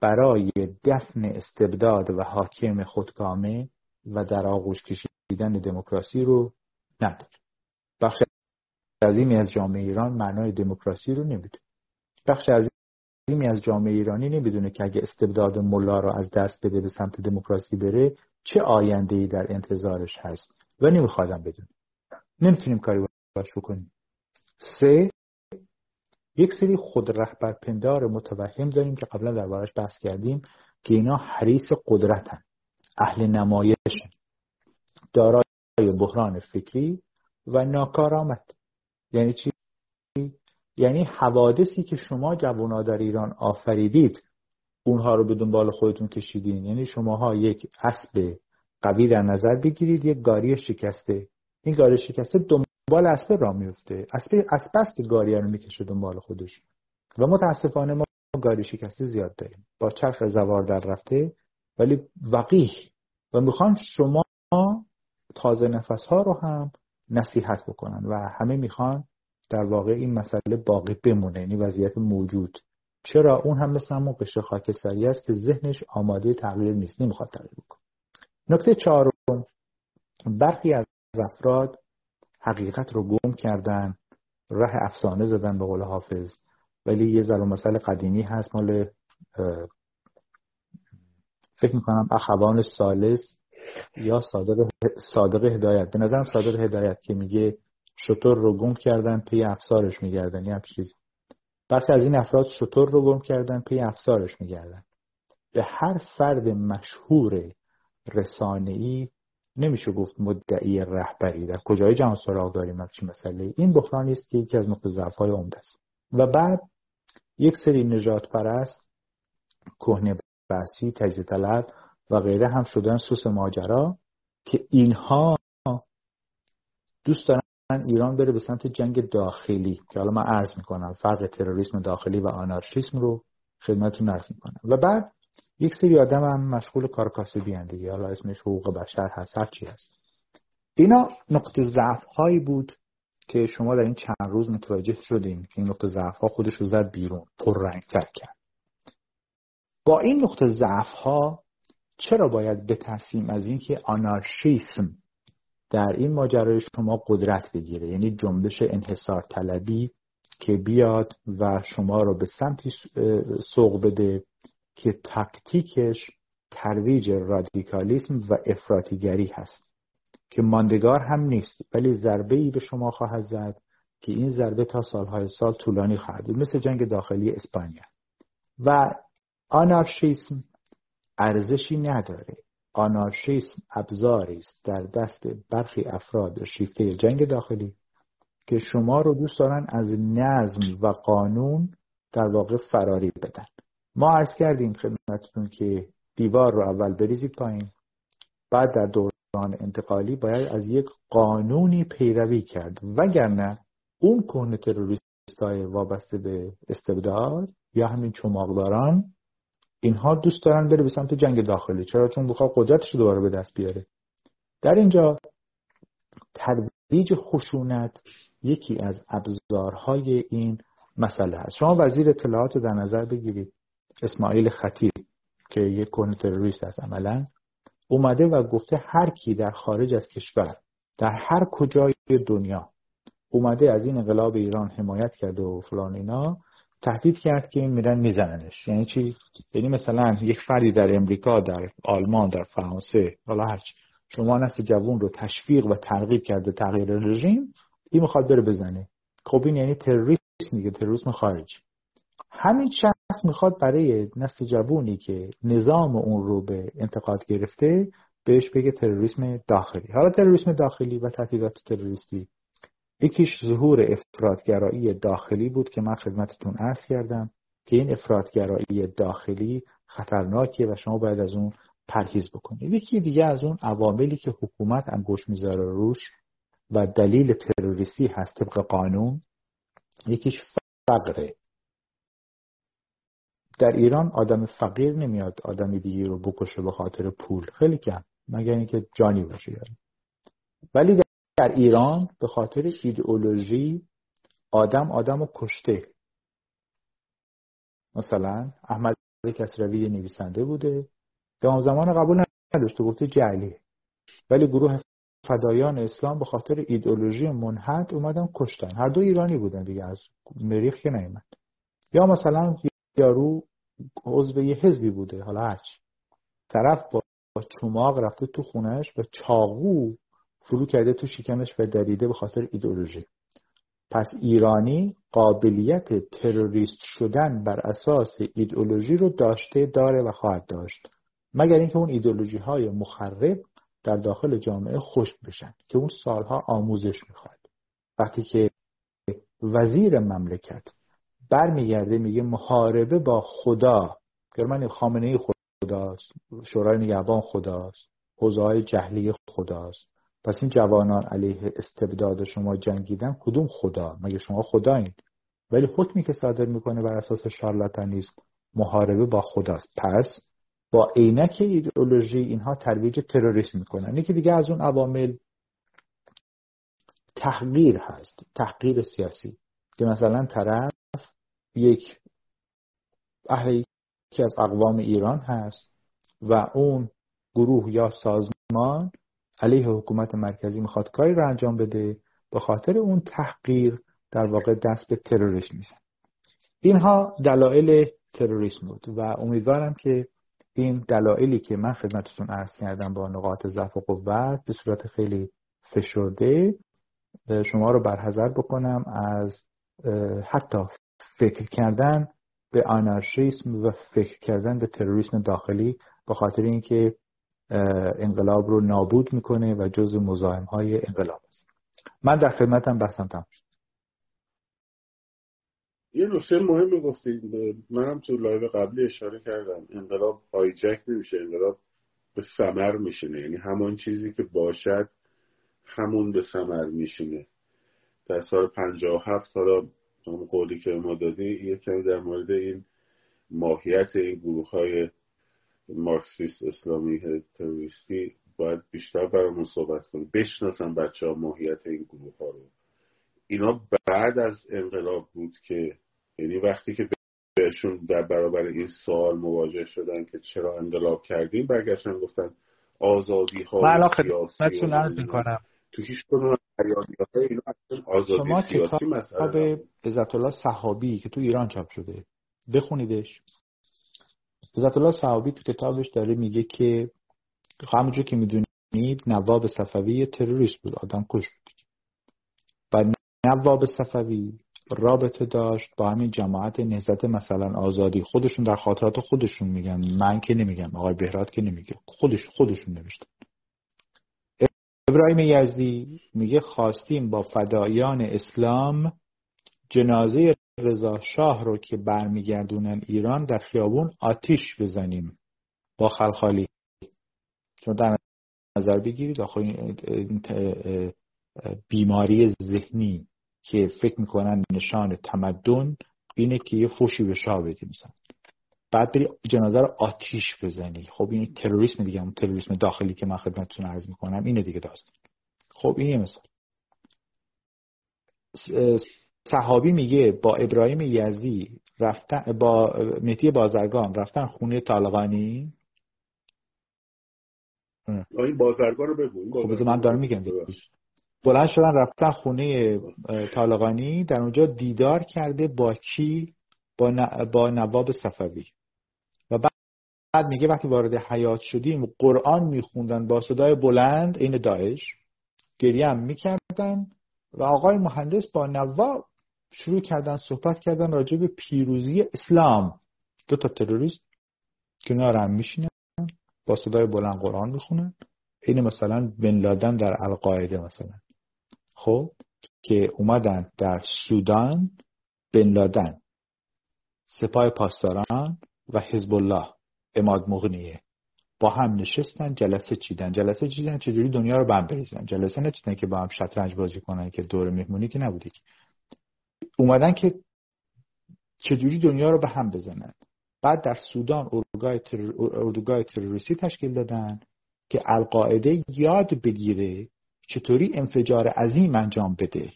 برای دفن استبداد و حاکم خودکامه و در آغوش کشیدن دموکراسی رو نداره. بخش عظیمی از جامعه ایران معنای دموکراسی رو نمی‌دونه. بخش عظیمی از جامعه ایرانی نمی‌دونه که اگه استبداد ملا رو از دست بده به سمت دموکراسی بره چه آینده ای در انتظارش هست و نمیخوادم بدون نمی‌تونیم کاری باش بکنیم. سه یک سری خود رهبر پندار متوهم داریم که قبلا دربارش بحث کردیم که اینا حریص قدرتن اهل نمایش دارای بحران فکری و ناکارآمد. یعنی چی؟ یعنی حوادثی که شما جوانا در ایران آفریدید اونها رو به دنبال خودتون کشیدین. یعنی شماها یک اسب قوی در نظر بگیرید یک گاری شکسته. این گاری شکسته دنبال اسب را میفته اسب اسب است که گاری رو می‌کشه دنبال خودش. و متاسفانه ما گاری شکسته زیاد داریم. با چرخ زوار در رفته ولی وقیح. و می‌خوان شما تازه نفس ها رو هم نصیحت بکنن و همه می‌خوان در واقع این مسئله باقی بمونه یعنی وضعیت موجود. چرا؟ اون هم مثل همون قشر خاکستری است که ذهنش آماده تغییر نیست نمی‌خواد تغییر بکنه. نکته چهارم برخی از افراد حقیقت رو گم کردن راه افسانه زدن به قول حافظ. ولی یه ذره مسئله قدیمی هست مال فکر می‌کنم اخوان سالس یا صادق, صادق هدایت. به نظرم صادق هدایت که میگه شطور رو گم کردن پی افسارش میگردن. یه چیزی. برخی از این افراد شطور رو گم کردن پی افسارش میگردن. به هر فرد مشهور رسانه‌ای نمیشه گفت مدعی رهبری. در کجای جهان سراغ داریم همچین مسئله این بحرانی است که یکی از نقطه ضعف‌های عمده است. و بعد یک سری نجات پرست کهنه بحثی تجزیه طلب و غیره هم شدن سوس ماجرا که اینها دوست دارن ایران بره به سمت جنگ داخلی که حالا من عرض می‌کنم فرق تروریسم داخلی و آنارشیسم رو خدمتتون عرض می‌کنم. و بعد یک سری آدم هم مشغول کار کاسبی دیگه حالا اسمش حقوق بشر هست هر چی هست. اینا نقطه ضعف هایی بود که شما در این چند روز متوجه شدین که این نقطه ضعف ها خودش رو زد بیرون پر رنگ تر کرد. با این نقطه ضعف ها چرا باید بترسیم از اینکه آنارشیسم در این ماجرای شما قدرت بگیره؟ یعنی جنبش انحصار طلبی که بیاد و شما رو به سمتی سوق بده که تاکتیکش ترویج رادیکالیسم و افراطیگری هست که ماندگار هم نیست ولی ضربه ای به شما خواهد زد که این ضربه تا سالهای سال طولانی خواهد بود مثل جنگ داخلی اسپانیا. و آنارشیسم ارزشی نداره. آنارشیسم ابزاری است در دست برخی افراد شیفته جنگ داخلی که شما رو دوست دارن از نظم و قانون در واقع فراری بدن. ما عرض کردیم خدمتتون که دیوار رو اول بریزید پایین. بعد در دوران انتقالی باید از یک قانونی پیروی کرد. وگرنه اون کهنه تروریست های وابسته به استبداد یا همین چماقداران اینها دوست دارن بره به سمت جنگ داخلی. چرا؟ چون بخواد قدرتش دوباره به دست بیاره. در اینجا ترویج خشونت یکی از ابزارهای این مسئله است. شما وزیر اطلاعات در نظر بگیرید. اسماعیل خطیب که یک کنه تروریست است عملا اومده و گفته هر کی در خارج از کشور در هر کجای دنیا اومده از این انقلاب ایران حمایت کرده و فلان اینا تهدید کرد که میرن میزننش. یعنی چی؟ یعنی مثلا یک فردی در امریکا در آلمان در فرانسه حالا هرچی شما نسل جوون رو تشویق و ترغیب کرده تغییر رژیم این می‌خواد بره بزنه. خب این یعنی تروریسم میگه تروریسم خارجی. همین شخص می‌خواد برای نسل جوونی که نظام اون رو به انتقاد گرفته بهش بگه تروریسم داخلی. حالا تروریسم داخلی و تهدیدات تروریستی یکیش ظهور افرادگرایی داخلی بود که من خدمتتون عرض کردم که این افرادگرایی داخلی خطرناکه و شما باید از اون پرهیز بکنید. یکی دیگه از اون عواملی که حکومت انگوش می‌ذاره روش و دلیل تروریستی هست طبق قانون یکیش فقره در ایران آدم فقیر نمیاد آدمی دیگه رو بکشه به خاطر پول. خیلی کم مگر اینکه جانی باشه. ولی در ایران به خاطر ایدئولوژی آدم آدم رو کشته. مثلا احمد کسروی نویسنده بوده. آن زمان قبول نداشته گفته جعلی ولی گروه فدایان اسلام به خاطر ایدئولوژی منحد اومدن کشتن. هر دو ایرانی بودن دیگه از مریخ که نیومد. یا مثلا یارو عضو یه حزبی بوده حالا هرچی. طرف با چماق رفته تو خونهش و چاقو فرو کرده تو شکمش و دریده به خاطر ایدئولوژی. پس ایرانی قابلیت تروریست شدن بر اساس ایدئولوژی رو داشته داره و خواهد داشت. مگر اینکه اون ایدئولوژی های مخرب در داخل جامعه خشک بشن که اون سالها آموزش می‌خواد. وقتی که وزیر مملکت برمیگرده میگه محاربه با خدا من خامنه خداست شورای نگهبان خداست حوزه جهلی خداست. پس این جوانان علیه استبداد شما جنگیدن کدوم خدا؟ مگه شما خدایین؟ ولی حکمی که صادر می‌کنه بر اساس شارلاتانیسم محاربه با خداست. پس با عینک ایدئولوژی اینها ترویج تروریسم می‌کنن. یکی دیگه از اون عوامل تحقیر هست تحقیر سیاسی که مثلا طرف یک اهل یکی از اقوام ایران هست و اون گروه یا سازمان علیه حکومت مرکزی می‌خواد کاری رو انجام بده به خاطر اون تحقیر در واقع دست به تروریسم میزن اینها دلایل تروریسم بود و امیدوارم که این دلایلی که من خدمتتون عرض کردم با نقاط ضعف و قوت به صورت خیلی فشرده شما رو برحضر بکنم از حتی فکر کردن به آنارشیسم و فکر کردن به تروریسم داخلی به خاطر اینکه انقلاب رو نابود می‌کنه و جز مزاحم های انقلاب است. من در خدمتم بحثم تمام شد. یه نکته مهم گفتید. منم تو live قبلی اشاره کردم. انقلاب hijack نمیشه انقلاب به سمر میشینه. یعنی همان چیزی که باشد همون به سمر میشینه. در سال 57 حالا همون قولی که ما دادی یه کمی در مورد این ماهیت این گروه های مارکسیست اسلامی تروریستی باید بیشتر برامون صحبت کنیم بشناسن بچه ها ماهیت این گروه ها رو. اینا بعد از انقلاب بود که یعنی وقتی که بهشون در برابر این سوال مواجه شدن که چرا انقلاب کردیم برگشتن گفتن آزادی ها سیاسی می‌کنم. تو هیچ کدوم آزادی شما کتاب عزت الله صحابی که تو ایران چاپ شده بخونیدش. عزت الله صحابی تو کتابش داره میگه که همونجور که می‌دونید نواب صفوی تروریست بود آدم کش بود. و نواب صفوی رابطه داشت با همین جماعت نهزت مثلا آزادی. خودشون در خاطرات خودشون میگن من که نمیگم آقای بهراد که نمیگه. خودش خودشون نوشتن. ابراهیم یزدی میگه خواستیم با فدایان اسلام جنازه رضا شاه رو که برمیگردونن ایران در خیابون آتیش بزنیم با خلخالی. چون در نظر بگیرید آخه بیماری ذهنی که فکر می‌کنن نشان تمدن اینه که یه فوشی به شاه بدیم مثلا. بعد بری جنازه رو آتیش بزنی. خب این تروریسم دیگه هم تروریسم داخلی که من خدمتتون عرض می‌کنم اینه دیگه داستان. خب این یه مثال صحابی میگه با ابراهیم یزدی رفتن با مهدی بازرگان رفتن خونه طالقانی؟ این بازرگان رو بگو خب من دارم میگم بلند شدن رفتن خونه طالقانی در اونجا دیدار کرده با کی؟ با, با نواب صفوی. و بعد میگه وقتی وارد حیات شدیم قرآن میخوندن با صدای بلند این داعش. گریه هم می‌کردن. و آقای مهندس با نواب شروع کردن صحبت کردن راجع به پیروزی اسلام. دو تا تروریست کنار هم میشینن با صدای بلند قرآن می‌خونن. این مثلا بن لادن در القاعده مثلا. خب که اومدن در سودان بن لادن. سپاه پاسداران و حزب الله اماد مغنیه. با هم نشستن جلسه چیدن. جلسه چیدن چجوری دنیا رو بم بریزن. جلسه نچیدن که با هم شطرنج بازی کنن که دور مهمونی که نبودی اومدن که چجوری دنیا رو به هم بزنن. بعد در سودان اردوگاه, تر... اردوگاه تروریستی تشکیل دادن که القاعده یاد بگیره چطوری انفجار عظیم انجام بده.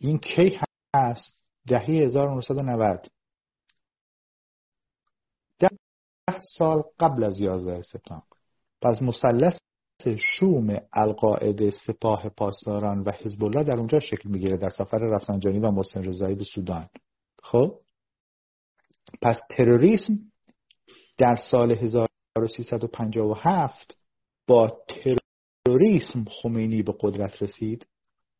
این کی هست؟ دهه 1990 ده سال قبل از 11 سپتامبر. پس مثلث شوم القاعده سپاه پاسداران و حزب الله در اونجا شکل می‌گیره در سفر رفسنجانی و محسن رضایی به سودان. خب؟ پس تروریسم در سال 1357 با تروریسم خمینی به قدرت رسید.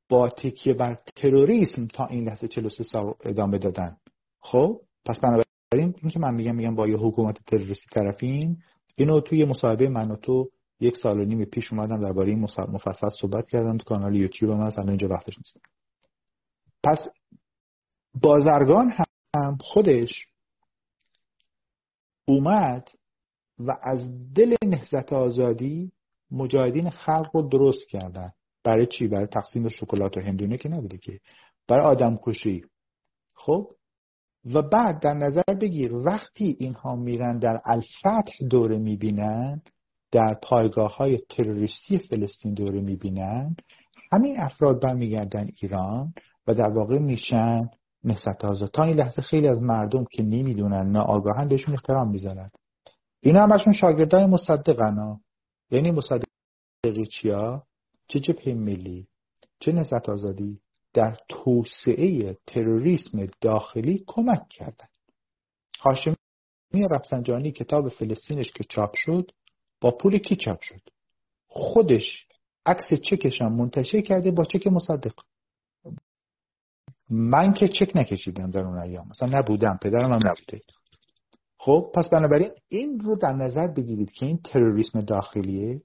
با تکیه بر تروریسم تا این لحظه 43 سال ادامه دادن. خب؟ پس بنابراین این که من میگم میگم با یه حکومت تروریستی طرفین اینو توی مصاحبه من و تو یک سال و نیم پیش اومدم درباره این مفصل صحبت کردم تو کانال یوتیوب من الان اینجا وقتش نیست. پس بازرگان هم خودش اومد و از دل نهزت آزادی مجاهدین خلق رو درست کردن. برای چی؟ برای تقسیم شکلات و هندونه که نبوده که. برای آدم کشی خب؟ و بعد در نظر بگیر وقتی اینها میرن در الفتح دوره می‌بینن در پایگاه های تروریستی فلسطین دوره می‌بینن. همین افراد برمیگردن ایران و در واقع میشن آزاد. تا این لحظه خیلی از مردم که نمی‌دونن ناآگاهن بهشون احترام می‌ذارن. اینا همشون شاگردای مصدقن یعنی مصدقی چیا؟ چه جبهه ملی چه نهضت آزادی در توسعه تروریسم داخلی کمک کردن. هاشمی رفسنجانی کتاب فلسطینش که چاپ شد با پول کی چاپ شد؟ خودش عکس چکش هم منتشر کرده با چک مصدق. من که چک نکشیدم در اون ایام. مثلا نبودم پدرم هم نبوده. خب پس بنابراین این رو در نظر بگیرید که این تروریسم داخلیه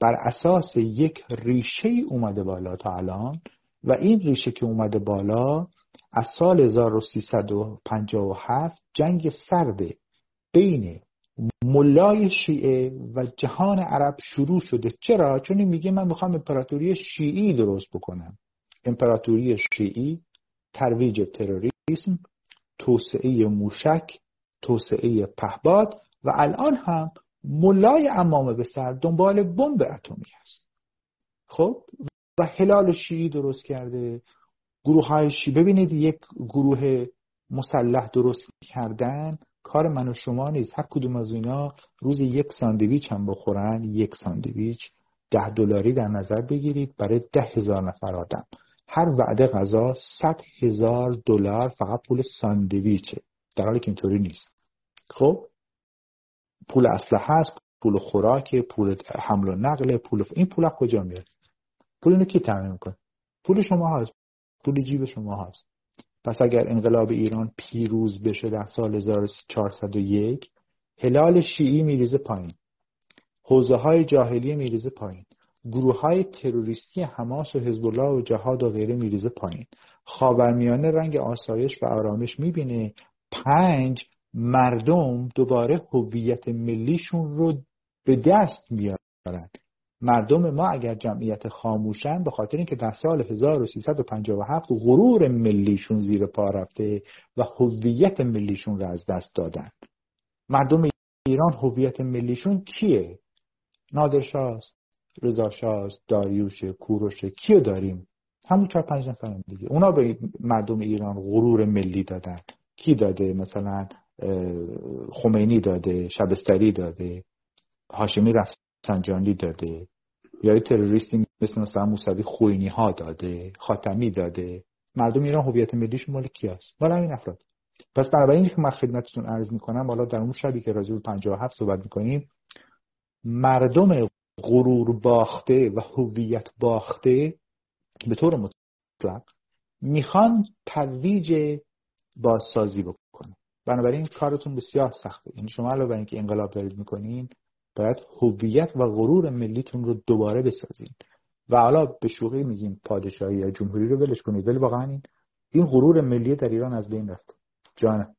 بر اساس یک ریشه اومده بالا تا الان و این ریشه که اومده بالا از سال 1357 جنگ سرد بین ملای شیعه و جهان عرب شروع شده. چرا؟ چون میگه من می‌خوام امپراتوری شیعی درست بکنم. امپراتوری شیعی ترویج تروریسم توسعه موشک توسعه پهباد و الان هم ملای امامه به سر دنبال بمب اتمی هست. خب؟ و هلال شیعی درست کرده. گروه های شیعی ببینید یک گروه مسلح درست کردن. کار من و شما نیست. هر کدوم از اینا روز یک ساندویچ هم بخورن یک ساندویچ ده دلاری در نظر بگیرید برای ده هزار نفر آدم. هر وعده غذا صد هزار دلار فقط پول ساندویچه. در حالی که اینطوری نیست. خب؟ پول اسلحه هست پول خوراک پول حمل و نقل پول این پول کجا میاد؟ پول اینو کی تعمین می‌کنه؟ پول شما هست. پول جیب شما هست. پس اگر انقلاب ایران پیروز بشه در سال 1401 هلال شیعی میریزه پایین. حوزه های جاهلیه میریزه پایین. گروه های تروریستی حماس و حزب الله و جهاد و غیره میریزه پایین. خاورمیانه رنگ آسایش و آرامش می‌بینه. پنج مردم دوباره هویت ملیشون رو به دست میارن. مردم ما اگر جمعیت خاموشن به خاطر اینکه در سال 1357 غرور ملیشون زیر پا رفته و هویت ملیشون رو از دست دادن. مردم ایران هویت ملیشون کیه؟ نادرشاست رضاشاست داریوش کوروش کیو داریم؟ همون چهار پنج نفر دیگه. اونا به مردم ایران غرور ملی دادن. کی داده؟ مثلا خمینی داده شبستری داده هاشمی رفسنجانی داده. یا تروریستی مثل مثلا موسوی خوینی ها داده خاتمی داده. مردم ایران هویت ملیش مال کی است مال همین افراد. پس بنابراین که من خدمتتون عرض می‌کنم حالا در اون شبی که راجع به 57 صحبت می‌کنیم مردم غرور باخته و هویت باخته به طور مطلق می‌خوان ترویج بازسازی بکنه بنابراین کارتون بسیار سخته. یعنی شما علاوه بر اینکه انقلاب دارید می‌کنین باید هویت و غرور ملیتون رو دوباره بسازین. و حالا به شوخی میگیم پادشاهی یا جمهوری رو ولش کنید ولی واقعا این این غرور ملی در ایران از بین رفت جانه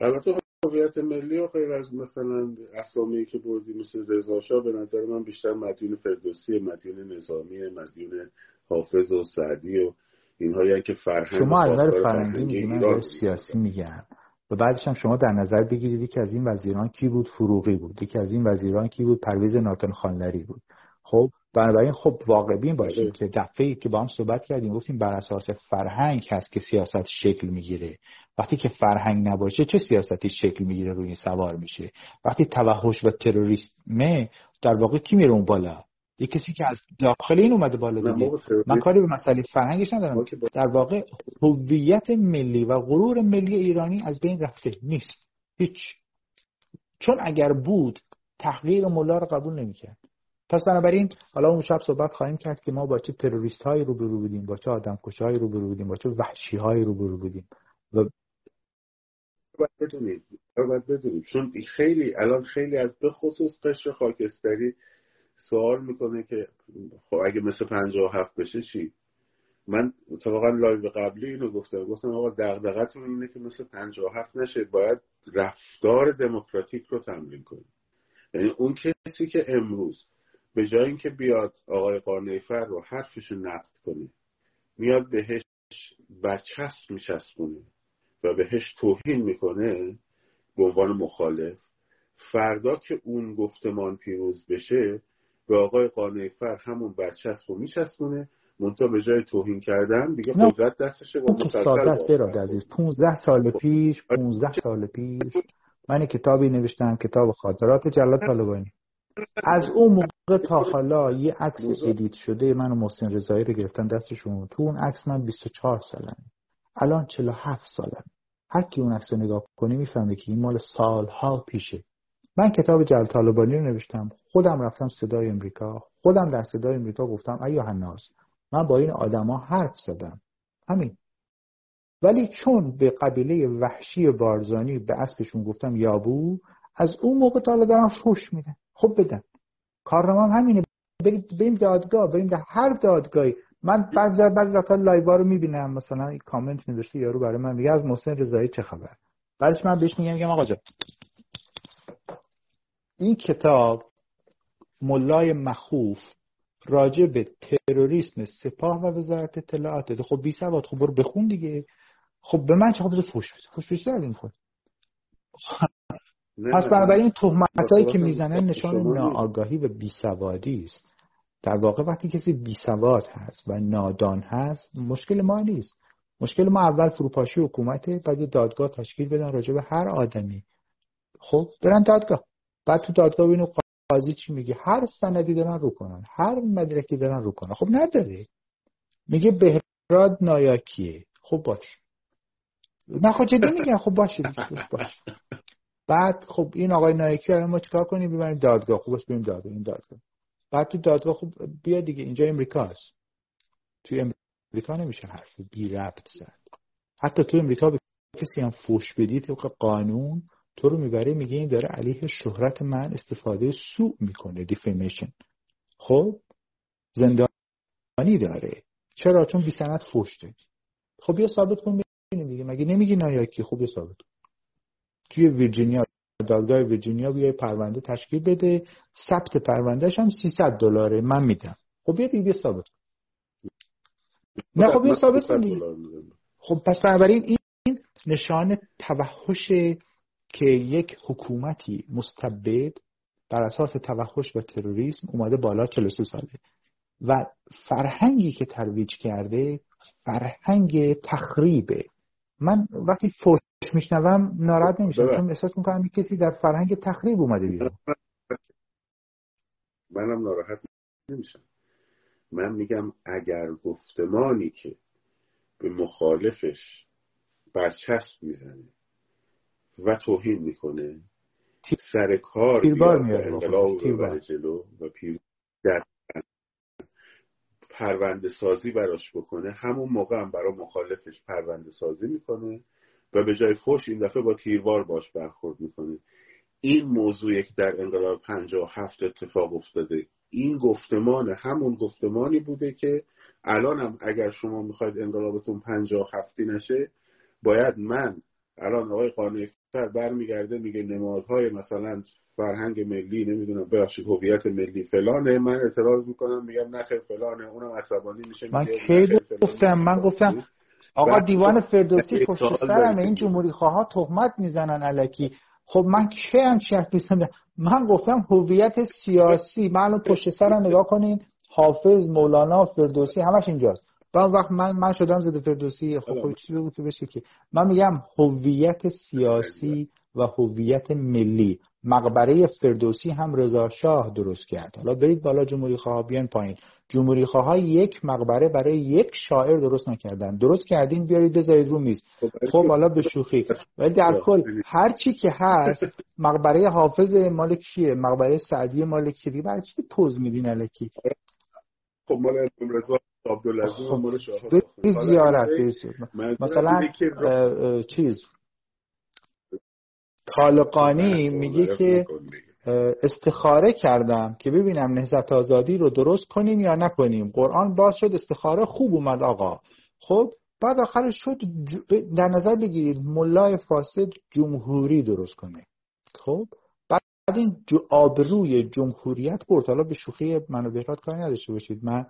البته هویت ملی و غیر از مثلا اسامی که بردی مثل رضا به نظر من بیشتر مدیون فردوسی مدیون نظامی مدیون حافظ و سعدی و اینهایی که فرهنگ شما از فرهنگی میگی سیاسی میگم. و بعدش هم شما در نظر بگیرید که از این وزیران کی بود؟ فروغی بود. یکی از این وزیران کی بود؟ پرویز ناتن خانلری بود. خب بنابراین خب واقع بین باشیم بله. که دفعه که با هم صحبت کردیم گفتیم بر اساس فرهنگ هست که سیاست شکل می‌گیره. وقتی که فرهنگ نباشه چه سیاستی شکل می‌گیره؟ روی سوار میشه. وقتی توحش و تروریسمه در واقع کی میره اون بالا؟ یه کسی که از داخل این اومده بالا دیگه. من کاری به مسئله فرهنگش ندارم. در واقع هویت ملی و غرور ملی ایرانی از بین رفته. نیست. هیچ. چون اگر بود تحقیر ملا رو قبول نمی‌کرد. پس بنابراین حالا اون شب صحبت خواهیم کرد که ما با چه تروریست هایی روبرو بودیم با چه آدم هایی روبرو بودیم با چه وحشی هایی روبرو بودیم. و باید بدونید باید بدونید چون خیلی الان خیلی از به خصوص قشر خاکستری سوال می‌کنه که خب اگه مثل پنجاه هفت بشه چی؟ من اتفاقا live قبلی اینو گفتم. گفتم آقا دغدغتون اینه که مثل پنجاه هفت نشه باید رفتار دموکراتیک رو تمرین کنید یعنی اون کسی که امروز به جای اینکه بیاد آقای قانعی‌فرد رو حرفش نقد کنه میاد بهش برچسب میچسبونه و بهش توهین می‌کنه به عنوان مخالف فردا که اون گفتمان پیروز بشه به آقای قانیفر همون برچسب رو میچسبونه منتها به جای توهین کردن دیگه قدرت دستشه و ساده است عزیز. 15 سال پیش 15 سال پیش من کتابی نوشتم کتاب خاطرات جلال طالبانی. از اون موقع تا حالا یه عکس ادیت شده من و محسن رضایی رو گرفتن دستشون. تو اون عکس من 24 سالم الان 47 سالم هر کی اون عکس رو نگاه کنه می‌فهمه که این مال سالها پیشه. من کتاب جلال طالبانی رو نوشتم. خودم رفتم صدای امریکا. خودم در صدای امریکا گفتم ایو هناس من با این آدما حرف زدم. همین. ولی چون به قبیله وحشی بارزانی به اسبشون گفتم یابو از اون موقع تا دارم فوش میدن خب بدن کارنامه همینه. بریم دادگاه بریم در هر دادگاهی. من بعضی بعضی وقتا live رو می‌بینم. مثلا کامنت نوشته یارو برای من میگه از محسن رضایی چه خبر؟ بعدش من بهش میگم میگم آقا جان. این کتاب ملای مخوف راجع به تروریسم سپاه و وزارت اطلاعات خب بی سواد خب برو بخون دیگه. خب به من چه؟ خب فوش بده. فوش بیشتر این خود پس بنابراین تهمت هایی که می‌زنن نشان ناآگاهی و بیسوادی است. در واقع وقتی کسی بیسواد هست و نادان هست مشکل ما نیست. مشکل ما اول فروپاشی حکومته بعد دادگاه تشکیل بدن راجع به هر آدمی. خب برن دادگاه. بعد تو دادگاه ببینو قاضی چی میگه. هر سندی دارن رو کنن. هر مدرکی دارن رو کنن. خب نداره. میگه بهراد نایاکیه. خب باش. نه خب جدی میگن خب باشه باش. بعد خب این آقای نایکی الان ما چیکار کنیم؟ ببریم دادگاه. خب باش بریم دادگاه این دادگاه. بعد تو دادگاه خب بیا دیگه. اینجا امریکاست توی امریکا نمیشه حرف بی ربط زد. حتی تو امریکا به کسی هم فوش بدی طبق قانون تو رو می‌بره میگه این داره علیه شهرت من استفاده سوء می‌کنه دیفیمیشن خب؟ زندانی داره. چرا؟ چون بی سند فوش دادی خب بیا ثابت کن دیگه. مگه نمیگی نایاکی خوب ثابت توی ویرجینیا دادگاه ویرجینیا بیای پرونده تشکیل بده. ثبت پروندهش هم 300 دلاره. من میدم. خب بیا دیگه ثابت نه خب بیا ثابت کن خب پس بنابراین این نشان توحش که یک حکومتی مستبد بر اساس توحش و تروریسم اومده بالا 43 ساله و فرهنگی که ترویج کرده فرهنگ تخریبه من وقتی فوش میشنوم ناراحت نمیشم چون احساس می‌کنم کسی در فرهنگ تخریب اومده بیرون. منم ناراحت نمیشم. من میگم اگر گفتمانی که به مخالفش برچسب می‌زنه و توهین می‌کنه. سر کار بیاد انقلاب جلو و پیر در پرونده سازی براش بکنه. همون موقع هم برای مخالفش پرونده سازی می‌کنه و به جای فوش این دفعه با تیروار باش برخورد می‌کنه. این موضوعی که در انقلاب هفت اتفاق افتاده این گفتمان همون گفتمانی بوده که الان هم اگر شما می‌خواید انقلابتون هفتی نشه باید من الان آقای قانفر برمیگرده میگه نمادهای مثلا فرهنگ ملی نمی‌دونم ببخشید هویت ملی. فلانه من اعتراض می‌کنم میگم نخیر فلانه اونم عصبانی میشه من کی گفتم من گفتم آقا دیوان فردوسی پشت سرم این جمهوری خواه تهمت می‌زنن علکی. خب من کی هم شرط من گفتم هویت سیاسی. من پشت سرم نگاه کنین حافظ مولانا فردوسی همش اینجاست. بعد وقت من من شدم زده فردوسی. خب خب چیزی بگو که بشه که من میگم هویت سیاسی و هویت ملی. مقبره فردوسی هم رضا شاه درست کرد. حالا برید بالا جمهوری خواه بیان پایین. جمهوری های یک مقبره برای یک شاعر درست نکردن. درست کردین بیارید بذارید رو میز. خب حالا به شوخی. ولی در کل هر چی که هست مقبره حافظ مال کیه؟ مقبره سعدی مال کیه؟ برای چی پوز میدین الکی؟ خب مال رضا عبدالعزیز مال شاه زیارت مثلا چیز؟ طالقانی میگه که استخاره کردم که ببینم نهزت آزادی رو درست کنیم یا نکنیم. قرآن باز شد استخاره خوب اومد آقا. خب بعد آخرش شد در نظر بگیرید ملای فاسد جمهوری درست کنه. خب؟ این آبروی جمهوریت برد. حالا به شوخی منابعات کاری نداشته باشید. من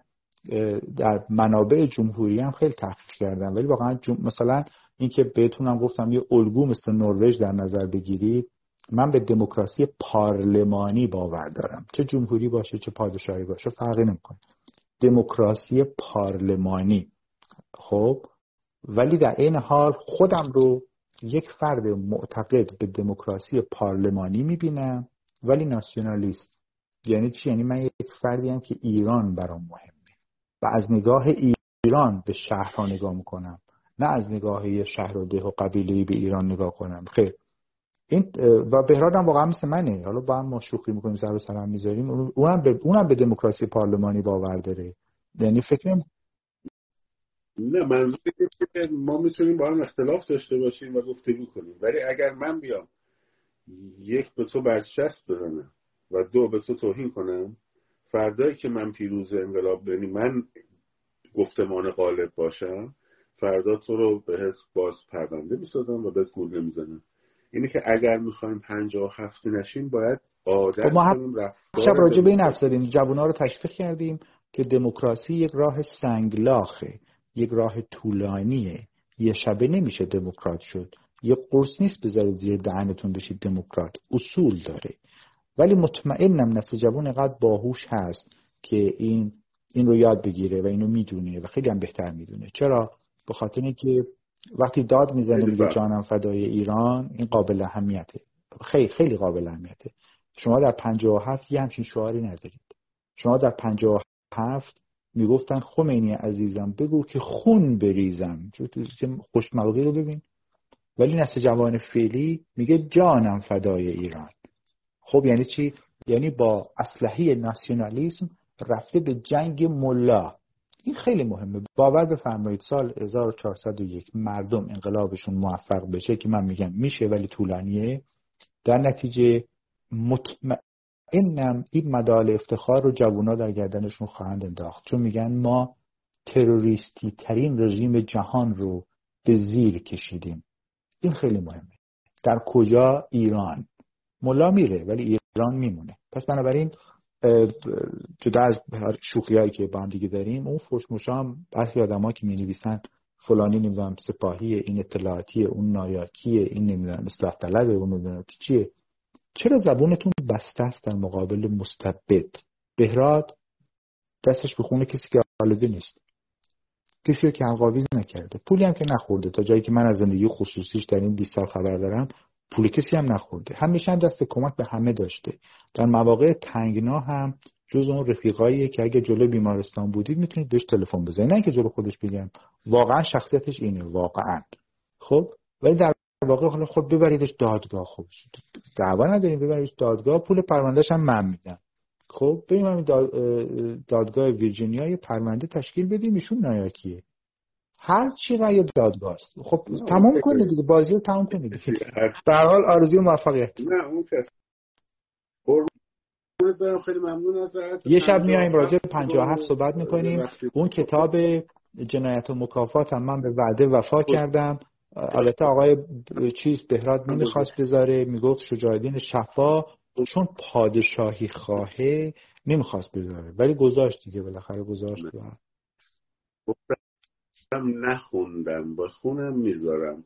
در منابع جمهوری هم خیلی تحقیق کردم. ولی واقعا مثلا اینکه بهتونم گفتم یه الگو مثل نروژ در نظر بگیرید من به دموکراسی پارلمانی باور دارم. چه جمهوری باشه چه پادشاهی باشه فرقی نمی‌کنه. دموکراسی پارلمانی. خب؟ ولی در این حال خودم رو یک فرد معتقد به دموکراسی پارلمانی می‌بینم ولی ناسیونالیست. یعنی چی؟ یعنی من یک فردی هم که ایران برام مهمه. و از نگاه ایران به شهرها نگاه می‌کنم. نه از نگاه شهر و ده و قبیله به ایران نگاه کنم. خیر. این و بهراد هم واقعا مثل منه. حالا با هم ما شوخی می‌کنیم سر و سر می‌ذاریم. اونم به اونم به دموکراسی پارلمانی باور داره. یعنی فکر نه منظور که ما می‌تونیم با هم اختلاف داشته باشیم و گفتگو کنیم. ولی اگر من بیام یک به تو برچسب بزنم و دو به تو توهین کنم فردایی که من پیروز انقلاب یعنی من گفتمان غالب باشم فردا تو رو به باز پرونده می‌سازم و به گول نمی‌زنم اینه که اگر می‌خوایم پنجاه و هفته نشیم باید عادت خب ما کنیم شب راجع به این حرف زدیم. جوونا رو تشویق کردیم که دموکراسی یک راه سنگلاخه. یک راه طولانیه. یه شبه نمیشه دموکرات شد. یه قرص نیست بذارید زیر دهنتون بشید. دموکرات اصول داره. ولی مطمئنم نسل جوان اینقدر باهوش هست که این این رو یاد بگیره و اینو می‌دونه و خیلی هم بهتر می‌دونه. چرا؟ به خاطر اینکه وقتی داد می‌زنه میگه جانم فدای ایران این قابل اهمیته. خیلی خیلی قابل اهمیته. شما در 57 یه همچین شعاری ندارید شما در 57 می‌گفتن خمینی عزیزم بگو که خون بریزم. خوشمغزی رو ببین. ولی نسل جوان فعلی میگه جانم فدای ایران. خب یعنی چی؟ یعنی با اسلحه ناسیونالیسم رفته به جنگ ملا. این خیلی مهمه. باور بفرمایید سال 1401 مردم انقلابشون موفق بشه که من میگم میشه ولی طولانیه در نتیجه مطمئنم این مدال افتخار رو جوونا در گردنشون خواهند انداخت. چون میگن ما تروریستی ترین رژیم جهان رو به زیر کشیدیم. این خیلی مهمه. در کجا؟ ایران. ملا میره ولی ایران میمونه. پس بنابراین جدا از شوخی هایی که با هم دیگه داریم اون فرشموشا هم برخی آدم که می نویسن فلانی نمی‌دونم سپاهی این اطلاعاتی اون نایاکیه این نمی‌دونم اصلاح طلبه اون نمی‌دونم چیه چرا زبونتون بسته است در مقابل مستبد؟ بهراد دستش به خونه کسی که آلوده نیست. کسی که انقاویز نکرده. پولی هم که نخورده. تا جایی که من از زندگی خصوصیش در این 20 سال خبر دارم پول کسی هم نخورده. همیشه هم دست کمک به همه داشته. در مواقع تنگنا هم جز اون رفیقاییه که اگه جلو بیمارستان بودید می‌تونید بهش تلفن بزنید. نه که جلو خودش بگم. واقعا شخصیتش اینه. واقعا. خب؟ ولی در واقع حالا خود ببریدش دادگاه خب دعوا نداریم ببریدش دادگاه پول پروندهش هم من میدم. خب بریم دادگاه ویرجینیا یه پرونده تشکیل بدیم ایشون نایاکیه. هر چی رای دادگاه است. خب تمام کنید دیگه بازی رو تمام کنید به حال آرزوی موفقیت. نه اون خیلی ممنون یه شب میایم راجع به 57 صحبت می‌کنیم. اون کتاب جنایت و مکافات هم من به وعده وفا کردم. البته آقای چیز بهراد نمی‌خواست بذاره می‌گفت شجاعدین شفا چون پادشاهی خواهه نمی‌خواست بذاره. ولی گذاشت دیگه بالاخره گذاشت نخوندم با خونم می‌ذارم.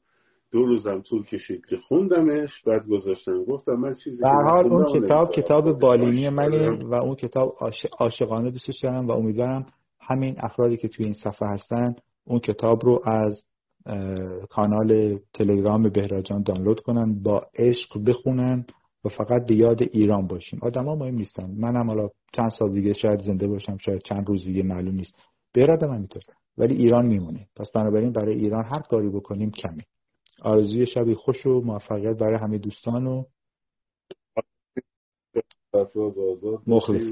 دو روزم طول کشید که خوندمش بعد گذاشتم. گفتم من چیزی در حال اون کتاب کتاب بالینی منه و اون کتاب عاشقانه دوستش دارم و امیدوارم همین افرادی که توی این صفحه هستن اون کتاب رو از کانال تلگرام بهراجان دانلود کنن با عشق بخونن و فقط به یاد ایران باشیم. آدما مهم نیستن. منم حالا چند سال دیگه شاید زنده باشم شاید چند روز دیگه معلوم نیست. به هم همینطور ولی ایران میمونه. پس بنابراین برای ایران هر کاری بکنیم کمی. آرزوی شبی خوش و موفقیت برای همه دوستان و مخلص